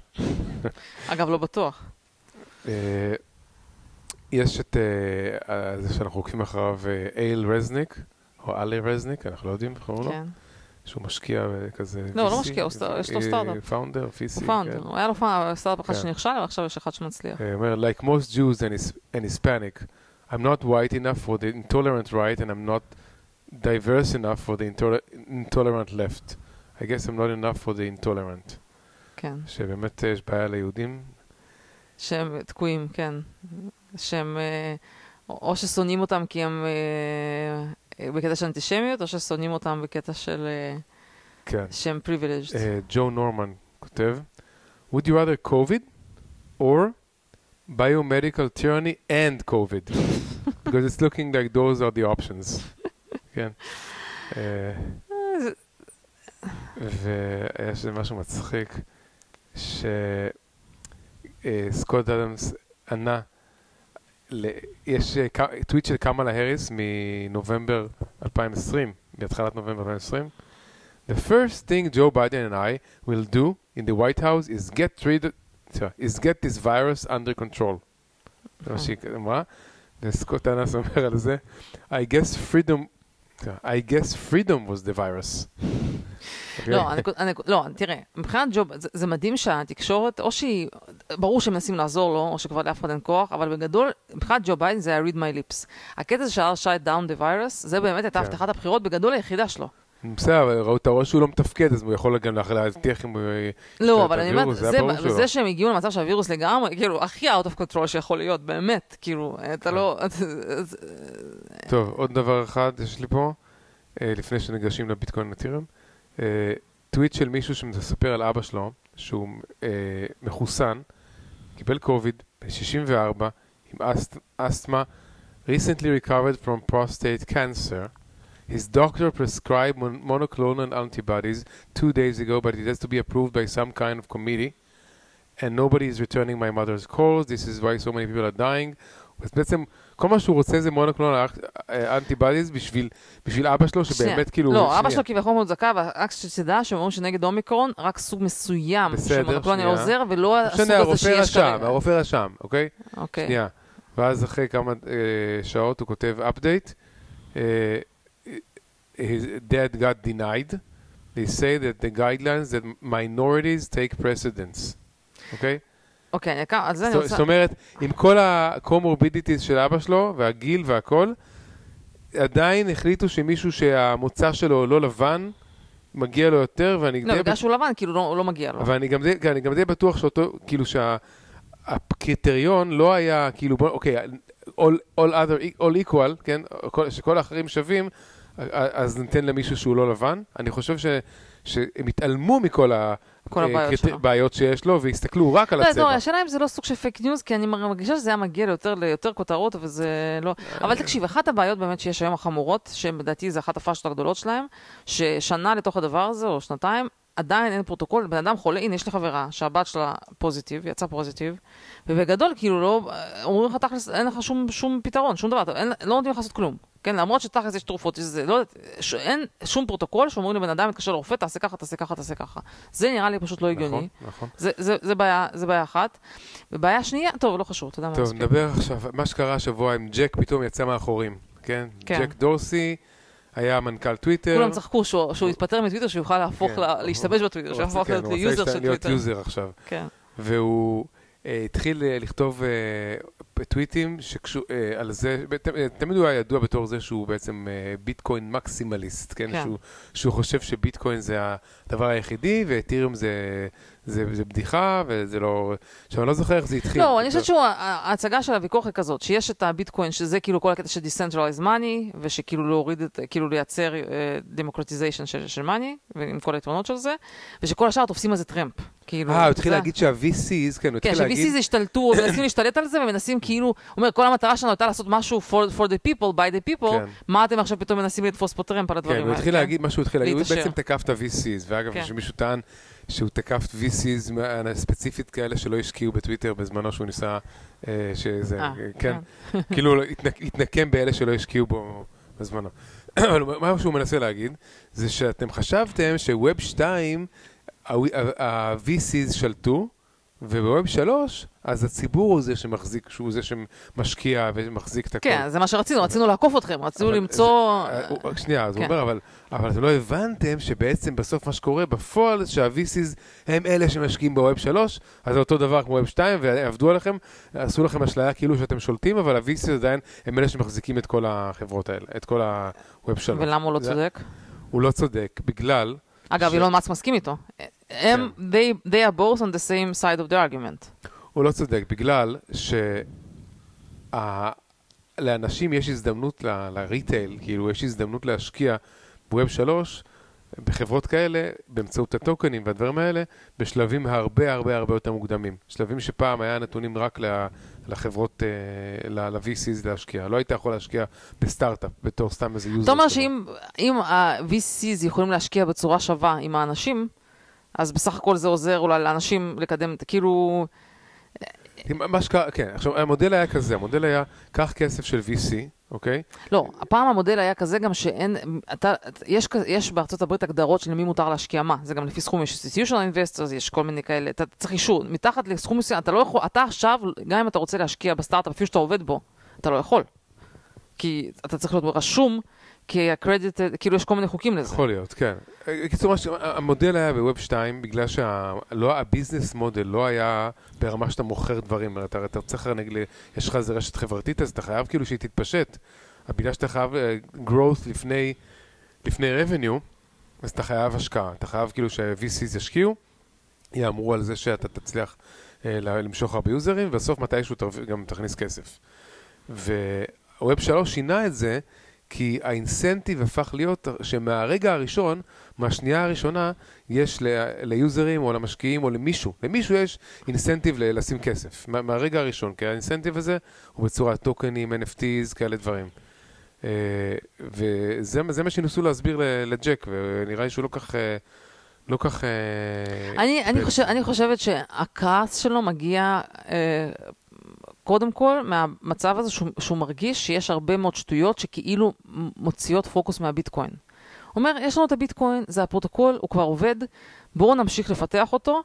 אגב, לא בטוח.
אה, יש את אה, זה שאנחנו עוקבים אחריו, אה, אייל רזניק, או אלי רזניק, אנחנו לא יודעים איך קוראים לו. כן. שהוא משקיע כזה...
לא, לא משקיע, יש לו סטארט-אפ.
founder, פיסי.
הוא founder, הוא היה לו סטארט-אפ אחד כן. שנכשל, ועכשיו יש אחד שמצליח. הוא
אומר, like most Jews and Hispanic, I'm not white enough for the intolerant right, and I'm not diverse enough for the intolerant left. I guess I'm not enough for the intolerant.
כן.
שבאמת יש בעיה ליהודים.
שהם תקועים, כן. שהם או ששונאים אותם כי הם בקטע של אנטישמיות, או ששונאים אותם בקטע של... כן. שהם privileged.
ג'ו נורמן כותב, would you rather COVID or biomedical tyranny and COVID? because it's looking like those are the options. כן. ויש משהו מצחיק, שסקוט אדמס ענה, יש טוויט של קמאלה האריס מנובמבר 2020, מתחילת נובמבר 2020. The first thing Joe Biden and I will do in the White House is get rid is get this virus under control. זה מה שהיא אמרה. וסקוט אנס אומר על זה, I guess freedom, I guess freedom was the virus.
לא, לא, תראה, מבחינת ג'וב, זה מדהים שהתקשורת, או שהיא, ברור שהם מנסים לעזור לו, או שכבר לאף אחד אין כוח, אבל בגדול, מבחינת ג'ו ביידן זה היה read my lips. הקטע של shut down the virus, זה באמת הייתה כן. הבטחת הבחירות בגדול היחידה שלו.
בסדר, אבל אתה רואה שהוא לא מתפקד, אז הוא יכול גם להבטיח אם הוא...
לא, אבל אני אומרת, זה שהם הגיעו למצב שהווירוס לגמרי, כאילו, הכי out of control שיכול להיות, באמת, כאילו, אתה לא...
טוב, עוד דבר אחד יש לי פה, אה, לפני שניגשים לביטקוין נטירם. טוויט של מישהו שמספר על אבא שלו, שהוא אה, מחוסן, קיבל קוביד, ב-64, עם אסתמה, recently recovered from prostate cancer. His doctor prescribed mon monoclonal antibodies two days ago, but it has to be approved by some kind of committee. And nobody is returning my mother's calls. This is why so many people are dying. אז בעצם כל מה שהוא רוצה זה מונוקלונל אנטיבדיז בשביל, בשביל אבא שלו, שבאמת כאילו...
לא, אבא שלו כביכול מאוד זכה, רק שתדע שהם אומרים שנגד אומיקרון, רק סוג מסוים של מונוקלונל עוזר, ולא הסוג הזה שיש
כרגע. הרופא רשם, אוקיי? אוקיי. שנייה. ואז אחרי כמה אה, שעות הוא כותב update. His dad got denied, they say that the guidelines that minorities take precedence, אוקיי?
אוקיי, אני אקרא- על זה אני רוצה...
זאת אומרת, עם כל ה-comorbidities של אבא שלו, והגיל והכל, עדיין החליטו שמישהו שהמוצא שלו לא לבן, מגיע לו יותר, ואני
לא, בגלל שהוא לבן, כאילו, לא- הוא לא מגיע לו.
אבל אני גם די, כן, בטוח שאותו, כאילו שהקריטריון לא היה, כאילו, בוא, אוקיי, all, other, all equal, כן, כל, שכל האחרים שווים, אז ניתן למישהו שהוא לא לבן. אני חושב ש, שהם התעלמו מכל ה...
כל הבעיות
קריט-
שלו.
בעיות שיש לו, והסתכלו רק על
לא,
הצבע.
לא, השאלה אם זה לא סוג של fake news, כי אני מרגישה שזה היה מגיע ליותר ליותר כותרות, וזה לא... אבל תקשיב, אחת הבעיות באמת שיש היום החמורות, שלדעתי זה אחת הפאשלות הגדולות שלהם, ששנה לתוך הדבר הזה, או שנתיים, עדיין אין פרוטוקול, בן אדם חולה, הנה, יש לי חברה שהבת שלה positive, יצא positive, ובגדול, כאילו, לא, אומרים לך תכלס, אין לך שום, שום פתרון, שום דבר, אין, לא נותנים לך לעשות כלום. כן, למרות שתכלס יש תרופות, יש זה, לא יודעת, ש- אין שום פרוטוקול שאומרים לבן אדם, מתקשר לרופא, תעשה ככה, תעשה ככה, תעשה ככה. זה נראה לי פשוט לא הגיוני.
נכון, נכון.
זה, זה, זה, בעיה, זה בעיה אחת. ובעיה שנייה, טוב, לא חשוב, אתה יודע מה
טוב. נדבר עכשיו, מה שקרה השבוע עם ג'ק פתאום יצא מהחורים, כן?
כן.
ג'ק דורסי היה מנכ"ל טוויטר.
כולם צחקו שהוא, שהוא יתפטר מטוויטר, שהוא יוכל להפוך,
כן.
לה, להשתמש בטוויטר,
הוא
שהוא
כן,
להיות
הוא
user
להשת-
של
להיות
טוויטר.
user עכשיו.
כן.
והוא אה, התחיל אה, לכתוב אה, טוויטים אה, על זה, ת- אה, תמיד הוא היה ידוע בתור זה שהוא בעצם אה, ביטקוין maximalist, כן?
כן.
שהוא, שהוא חושב שביטקוין זה הדבר היחידי, ואתיריום זה, זה, זה בדיחה, וזה לא... עכשיו, אני לא זוכר איך זה התחיל.
לא, אני חושבת שההצגה של הוויכוח היא כזאת, שיש את הביטקוין, שזה כאילו כל הקטע של Decentralized Money, ושכאילו להוריד את, כאילו לייצר democratization של, של money, ועם כל היתרונות של זה, ושכל השאר תופסים על זה טרמפ. כאילו,
אה, הוא התחיל להגיד שה-VCs, כן, הוא
כן,
התחיל להגיד...
ש-VCs השתלטו, מנסים להשתלט על זה, ומנסים כאילו, הוא אומר, כל המטרה שלנו הייתה לעשות משהו for, for the people, by the people,
כן.
מה אתם עכשיו פתאום מנסים לתפוס פה טרמפ על הדברים
כן,
האלה?
הוא התחיל להגיד מה שהוא התחיל להגיד, הוא. בעצם תקף את ה-VCs, ואגב,
כן.
שמישהו טען שהוא תקף VCs ספציפית כאלה שלא השקיעו בטוויטר בזמנו שהוא ניסה, אה, שזה,
אה,
כן, כאילו לא, התנק- התנקם באלה שלא השקיעו בו בזמנו. אבל מה שהוא מנסה להגיד, זה שאתם חשבתם שווב 2, ה-VCs שלטו, ובווב 3, אז הציבור הוא זה שמחזיק, שהוא זה שמשקיע ומחזיק את הכל.
כן, זה מה שרצינו, רצינו לעקוף אתכם, רצינו למצוא...
זה- אה, שנייה, אז הוא
כן.
אומר, אבל, אבל אתם לא הבנתם שבעצם בסוף מה שקורה בפועל, שה-VCs הם אלה שמשקיעים בווב 3, אז זה אותו דבר כמו ווב 2, ועבדו עליכם, עשו לכם אשליה כאילו שאתם שולטים, אבל ה-VCs עדיין הם אלה שמחזיקים את כל החברות האלה, את כל ה-Web 3.
ולמה הוא לא צודק?
הוא לא צודק, בגלל...
אגב,
ש-
אילון מאסק מסכים איתו. הם,
כן.
they, they are both on the same side of the argument.
הוא לא צודק, בגלל ש... ה- לאנשים יש הזדמנות ל- ל retail, כאילו יש הזדמנות להשקיע ב Web 3 בחברות כאלה, באמצעות הטוקנים והדברים האלה, בשלבים הרבה הרבה הרבה יותר מוקדמים. שלבים שפעם היה נתונים רק לחברות, אה, ל-VCs להשקיע. לא היית יכול להשקיע בסטארט-אפ בתור סתם איזה user.
אתה אומר. שאם אם ה-VCs יכולים להשקיע בצורה שווה עם האנשים, אז בסך הכל זה עוזר אולי לאנשים לקדם, כאילו...
מה שקרה, כן, עכשיו המודל היה כזה, המודל היה, קח כסף של VC, אוקיי?
לא, הפעם המודל היה כזה גם שאין, אתה, יש, יש בארצות הברית הגדרות של למי מותר להשקיע מה, זה גם לפי סכום, יש institutional investors, יש כל מיני כאלה, אתה צריך אישור, מתחת לסכום מסוים, אתה לא יכול, אתה עכשיו, גם אם אתה רוצה להשקיע בסטארט-אפ, אפילו שאתה עובד בו, אתה לא יכול. כי אתה צריך להיות רשום, כי הקרדיט, כאילו יש כל מיני חוקים לזה.
יכול להיות, כן. ש- המודל היה בווב 2, בגלל שהביזנס מודל לא היה ברמה שאתה מוכר דברים. אתה, אתה צריך, נגיד, יש לך איזה רשת חברתית, אז אתה חייב כאילו שהיא תתפשט. בגלל שאתה חייב אה, growth לפני, לפני revenue, אז אתה חייב השקעה. אתה חייב כאילו שה-VCs ישקיעו, יאמרו על זה שאתה תצליח ל- למשוך הרבה יוזרים, ובסוף מתישהו גם תכניס כסף. וווב 3 שינה את זה, כי האינסנטיב הפך להיות שמהרגע הראשון, מהשנייה הראשונה, יש ל- ליוזרים או למשקיעים או למישהו, למישהו יש אינסנטיב לשים כסף. מה- מהרגע הראשון, כי האינסנטיב הזה הוא בצורת טוקנים, NFTs, כאלה דברים. אה, וזה זה מה שניסו להסביר לג'ק, ונראה לי שהוא לא כך... אה, לא כך... אה,
אני, אני, חושב, אני חושבת שהכעס שלו מגיע אה, קודם כל מהמצב הזה שהוא, שהוא מרגיש שיש הרבה מאוד שטויות שכאילו מוציאות פוקוס מהביטקוין. הוא אומר, יש לנו את הביטקוין, זה הפרוטוקול, הוא כבר עובד, בואו נמשיך לפתח אותו,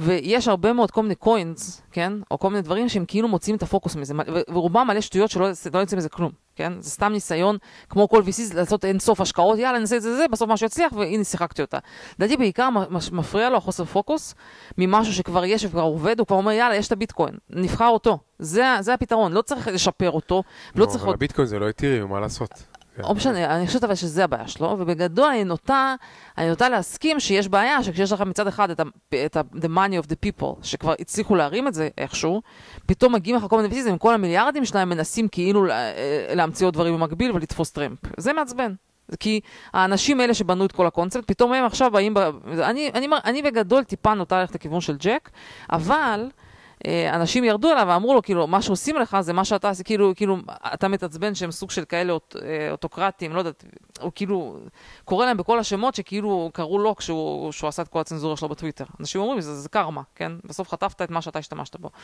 ויש הרבה מאוד כל מיני coins, כן? או כל מיני דברים שהם כאילו מוציאים את הפוקוס מזה, ורובם מלא שטויות שלא לא יוצא מזה כלום, כן? זה סתם ניסיון, כמו כל VC, לעשות אין סוף השקעות, יאללה, נעשה את זה, זה, בסוף משהו יצליח, והנה שיחקתי אותה. לדעתי בעיקר מפריע לו החוסר פוקוס ממשהו שכבר יש וכבר עובד, הוא כבר אומר, יאללה, יש את הביטקוין, נבחר אותו. זה, זה הפתרון, לא צריך לשפר אותו, לא צריך
אבל
עוד...
הביטקוין זה לא אתיריום, מה לעשות?
לא משנה, אני חושבת אבל שזה הבעיה שלו, ובגדול אני נוטה, אני נוטה להסכים שיש בעיה, שכשיש לך מצד אחד את ה- את ה- the money of the people, שכבר הצליחו להרים את זה איכשהו, פתאום מגיעים לך כל מיני ויזיזם, כל המיליארדים שלהם מנסים כאילו לה- אה, להמציא עוד דברים במקביל ולתפוס טרמפ. זה מעצבן. כי האנשים האלה שבנו את כל הקונספט, פתאום הם עכשיו באים, ב... אני, אני, אני בגדול טיפה נוטה ללכת לכיוון של ג'ק, אבל אנשים ירדו אליו ואמרו לו, כאילו, מה שעושים לך זה מה שאתה עושה, כאילו, כאילו, אתה מתעצבן שהם סוג של כאלה אוט, אה, אוטוקרטים, לא יודעת, הוא כאילו, קורא להם בכל השמות שכאילו קראו לו כשהוא שהוא עשה את כל הצנזורה שלו בטוויטר. אנשים אומרים, זה, זה קרמה, כן? בסוף חטפת את מה שאתה השתמשת בו.
טוב,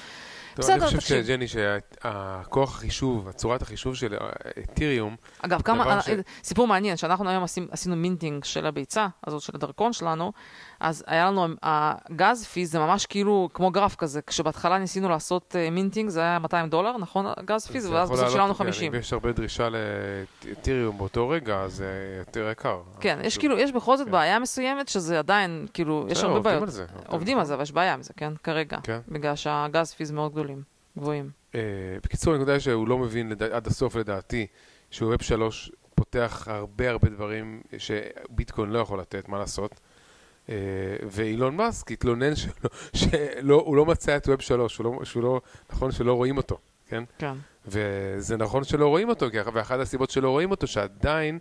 אני
בסדר,
חושב
תקשיב.
שג'ני, שהכוח החישוב, הצורת החישוב של אתיריום,
אגב, כמה, אה,
ש-
סיפור מעניין, שאנחנו היום עשינו, עשינו מינטינג של הביצה הזאת, של הדרכון שלנו, אז היה לנו, ה gas fees זה ממש כאילו, כמו גרף כזה, כשבהתחלה ניסינו לעשות אה, minting, זה היה 200 דולר, נכון? gas
fees,
ואז בסוף שילמנו
כן,
50.
אם יש הרבה דרישה לאתיריום באותו רגע, אז זה יותר יקר.
כן, יש כאילו, יש בכל זאת
כן.
בעיה מסוימת, שזה עדיין, כאילו, יש הרבה בעיות. עובדים על זה, אבל יש בעיה עם זה, כן? כרגע.
כן.
בגלל שה gas fees מאוד גדולים, גבוהים.
אה, בקיצור, הנקודה היא שהוא לא מבין עד הסוף לדעתי, ש Web 3 פותח הרבה הרבה דברים שביטקוין לא יכול לתת, מה לעשות. אה, ואילון מאסק התלונן שלא, שלא, הוא לא מצא את ווב 3, שהוא לא, שהוא לא, נכון שלא רואים אותו, כן?
כן.
וזה נכון שלא רואים אותו, ואחת הסיבות שלא רואים אותו, שעדיין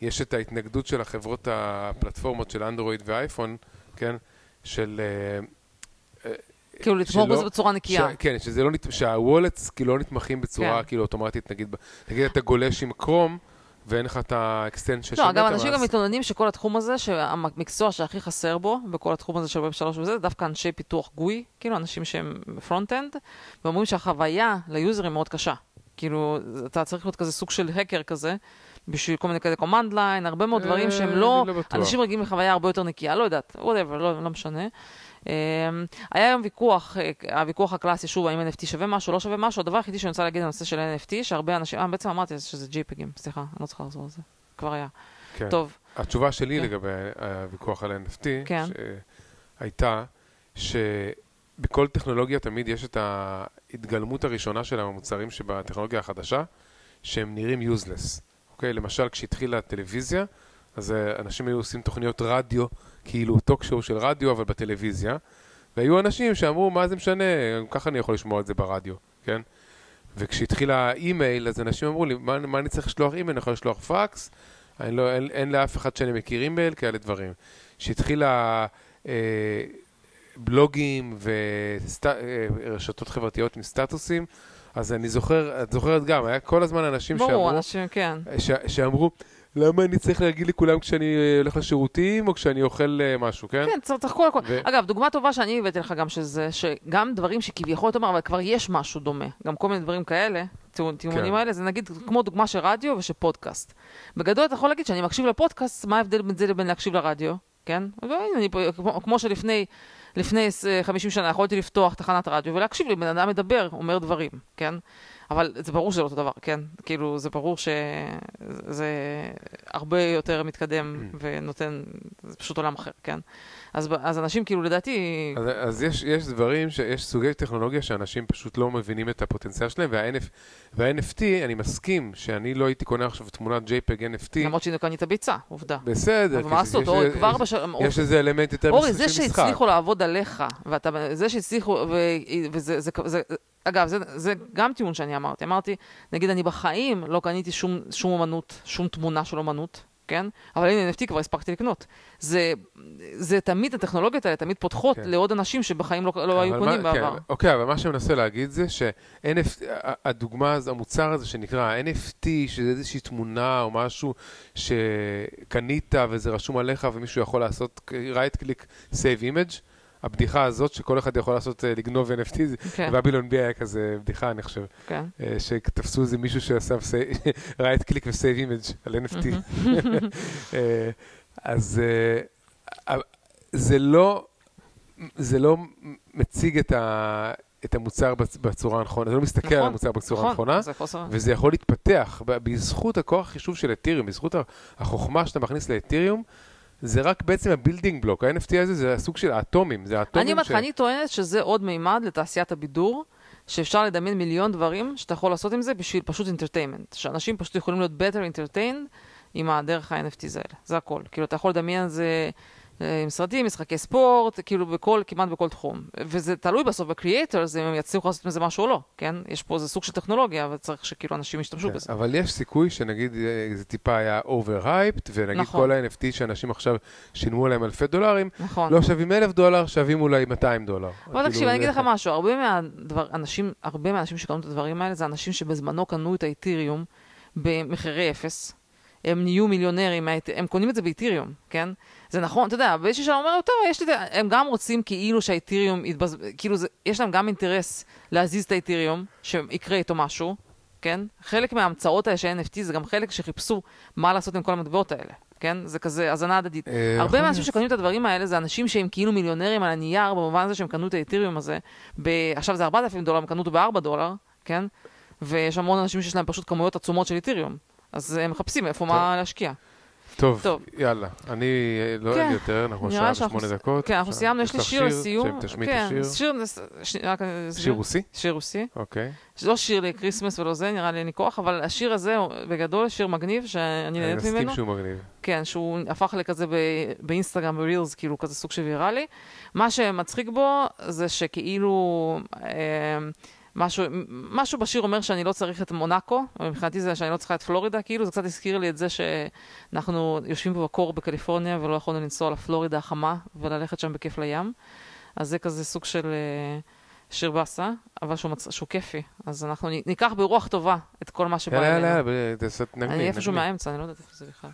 יש את ההתנגדות של החברות הפלטפורמות של אנדרואיד ואייפון, כן? של... אה, אה,
כאילו, לתמוך בזה בצורה נקייה.
ש- כן, שזה לא, שהוולטס כאילו לא נתמכים בצורה
כן.
כאילו אוטומטית, נגיד, נגיד אתה גולש עם קרום, ואין לך את ה extension של
לא, אגב, אנשים גם. מתלוננים שכל התחום הזה, שהמקצוע שהכי חסר בו, בכל התחום הזה של Web 3 וזה, זה דווקא אנשי פיתוח GUI, כאילו אנשים שהם front-end, ואומרים שהחוויה ליוזרים מאוד קשה. כאילו, אתה צריך להיות כזה סוג של האקר כזה, בשביל כל מיני כאלה command line, הרבה מאוד דברים
אה,
שהם
אני
לא...
לא.
אנשים רגילים לחוויה הרבה יותר נקייה, לא יודעת, whatever, לא, לא משנה. Um, היה היום ויכוח, אה, הוויכוח הקלאסי, שוב, האם NFT שווה משהו, לא שווה משהו, הדבר היחידי שאני רוצה להגיד על הנושא של NFT, שהרבה אנשים, אה, בעצם אמרתי שזה JPEGים, סליחה, אני לא צריכה לחזור על זה, כבר היה.
כן.
טוב,
התשובה שלי
כן.
לגבי הוויכוח על NFT,
כן.
הייתה שבכל טכנולוגיה תמיד יש את ההתגלמות הראשונה של המוצרים שבטכנולוגיה החדשה, שהם נראים useless. אוקיי? למשל, כשהתחילה הטלוויזיה, אז אה, אנשים היו עושים תוכניות רדיו, כאילו טוק שואו של רדיו, אבל בטלוויזיה, והיו אנשים שאמרו, מה זה משנה, ככה אני יכול לשמוע את זה ברדיו, כן? וכשהתחיל האימייל, אז אנשים אמרו לי, מה, מה אני צריך לשלוח אימייל? אני יכול לשלוח פקס? אני לא, אין, אין לאף אחד שאני מכיר אימייל, כאלה דברים. כשהתחיל הבלוגים ורשתות חברתיות עם סטטוסים, אז אני זוכר, את זוכרת גם, היה כל הזמן אנשים
ברור,
שאמרו,
אנשים, כן.
ש, שאמרו, למה אני צריך להגיד לכולם כשאני אה, הולך לשירותים או כשאני אוכל אה, משהו, כן?
כן, צריך צחקו הכל.
ו-
אגב, דוגמה טובה שאני הבאתי לך גם שזה, שגם דברים שכביכול אתה אומר, אבל כבר יש משהו דומה. גם כל מיני דברים כאלה, טיעון- טיעונים
כן.
האלה, זה נגיד כמו דוגמה של רדיו ושל פודקאסט. בגדול אתה יכול להגיד שאני מקשיב לפודקאסט, מה ההבדל בין זה לבין להקשיב לרדיו, כן? כמו, כמו שלפני לפני אה, 50 שנה יכולתי לפתוח תחנת רדיו ולהקשיב לבן אדם מדבר, אומר דברים, כן? אבל זה ברור שזה לא אותו דבר, כן? כאילו, זה ברור שזה הרבה יותר מתקדם ונותן, זה פשוט עולם אחר, כן? אז, אז אנשים כאילו, לדעתי,
אז, אז יש, יש דברים, ש, יש סוגי טכנולוגיה שאנשים פשוט לא מבינים את הפוטנציאל שלהם, וה-NF, וה-NFT, אני מסכים שאני לא הייתי קונה עכשיו תמונת JPEG NFT,
למרות שהנה קנית ביצה, עובדה.
בסדר,
אבל מה לעשות,
יש,
אורי,
יש,
כבר
יש,
בשלב...
יש איזה אלמנט יותר
אורי,
משחק
זה
של משחק.
שהצליחו לעבוד עליך, ואתה, זה שהצליחו, וזה, זה, זה, אגב, זה, זה גם טיעון שאני אמרתי. אמרתי, נגיד, אני בחיים לא קניתי שום, שום אומנות, שום תמונה של אומנות, כן? אבל הנה NFT כבר הספקתי לקנות. זה, זה תמיד, הטכנולוגיות האלה תמיד פותחות
כן.
לעוד אנשים שבחיים לא, לא היו קונים
מה-
בעבר.
כן, אוקיי, אבל מה שאני מנסה להגיד זה שהדוגמה, המוצר הזה שנקרא NFT, שזה איזושהי תמונה או משהו שקנית וזה רשום עליך ומישהו יכול לעשות right click save image, הבדיחה הזאת שכל אחד יכול לעשות, אה, לגנוב NFT, זה-
כן,
בבילון בי היה כזה בדיחה, אני חושב,
כן.
אה, שתפסו איזה מישהו שעשה right click ו-save image על NFT. אה, אז זה לא, זה לא מציג את, ה, את המוצר בצ- בצורה הנכונה, זה לא מסתכל על
נכון,
המוצר בצורה
נכון,
הנכונה. וזה יכול להתפתח. בזכות הכוח חישוב של אתיריום, בזכות החוכמה שאתה מכניס לאתיריום, זה רק בעצם ה building block. ה-NFT הזה זה הסוג של האטומים, זה האטומים
אני אומרת לך, אני טוענת שזה עוד מימד לתעשיית הבידור, שאפשר לדמיין מיליון דברים שאתה יכול לעשות עם זה בשביל פשוט entertainment. שאנשים פשוט יכולים להיות better entertained עם הדרך ה-NFTs האלה. זה הכל. כאילו, אתה יכול לדמיין את זה עם סרטים, משחקי ספורט, כאילו בכל, כמעט בכל תחום. וזה תלוי בסוף בקריאייטרס, אם הם יצליחו לעשות מזה משהו או לא, כן? יש פה איזה סוג של טכנולוגיה, וצריך שכאילו אנשים ישתמשו בזה.
כן, אבל יש סיכוי שנגיד אה, זה טיפה היה overhyped, ונגיד
נכון.
כל ה-NFT שאנשים עכשיו שילמו עליהם אלפי דולרים,
נכון.
לא שווים אלף דולר, שווים אולי 200 דולר.
אבל
כאילו,
תקשיב, אני אגיד לך משהו, הרבה מהדבר, אנשים, הרבה מהאנשים שקנו את הדברים האלה, זה אנשים שבזמנו קנו את האתיריום במחירי אפס. הם נהיו מיליונרים, הם קונים את זה באתיריום, כן? זה נכון, אתה יודע, באיזשהו שלב אומר, טוב, יש לי, את ה-" הם גם רוצים כאילו שהאתיריום יתבז... כאילו, זה, יש להם גם אינטרס להזיז את האתיריום, שיקרה איתו משהו, כן? חלק מההמצאות האלה של NFT זה גם חלק שחיפשו מה לעשות עם כל המטבעות האלה, כן? זה כזה האזנה הדדית.
אה,
הרבה מהאנשים. שקנו את הדברים האלה זה אנשים שהם כאילו מיליונרים על הנייר, במובן הזה שהם קנו את האתיריום הזה, ב... עכשיו זה 4,000 דולר, הם קנו אותו ב-4 דולר, כן? ויש המון אנשים שיש להם פשוט כמויות עצומות של אתיריום. אז הם מחפשים איפה מה להשקיע.
טוב,
טוב.
יאללה. אני אה, לא
כן.
אין לי יותר, אנחנו שעה ושמונה דקות.
כן, אנחנו
עכשיו,
סיימנו, יש לי שיר לסיום. כן,
השיר.
שיר, ש- רק אני אסביר.
שיר רוסי?
שיר רוסי.
אוקיי.
לא שיר לקריסמס ולא זה, נראה לי אין לי כוח, אבל השיר הזה, בגדול, שיר מגניב, שאני
אני
נהנית
מסכים
ממנו.
שהוא מגניב.
כן, שהוא הפך לכזה באינסטגרם, ב Reels, כאילו כזה סוג של ויראלי. מה שמצחיק בו זה שכאילו... אה, משהו, משהו בשיר אומר שאני לא צריך את מונאקו, מבחינתי זה שאני לא צריכה את פלורידה, כאילו זה קצת הזכיר לי את זה שאנחנו יושבים פה בקור בקליפורניה ולא יכולנו לנסוע לפלורידה החמה וללכת שם בכיף לים. אז זה כזה סוג של אה, שיר באסה, אבל שהוא, מצ... שהוא כיפי. אז אנחנו ניקח ברוח טובה את כל מה שבא
יאללה,
אלינו.
יאללה, יאללה, תעשה- נגני,
אני איפשהו. מהאמצע, אני לא יודעת איפה זה בכלל.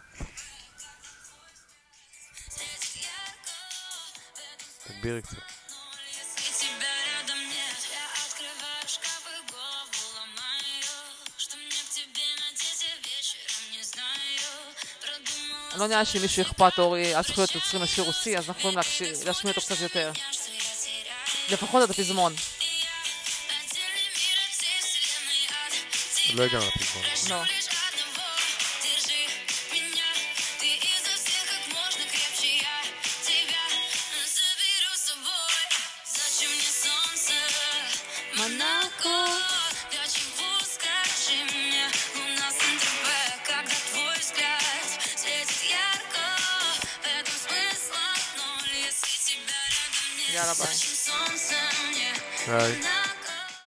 תגבירי קצת.
לא נראה שמישהו אכפת אורי על זכויות יוצרים לשיר רוסי, אז אנחנו יכולים להשמיע אותו קצת יותר. לפחות עד הפזמון.
לא הגענו לפזמון.
לא.
לא. לא.
Yalla
bye.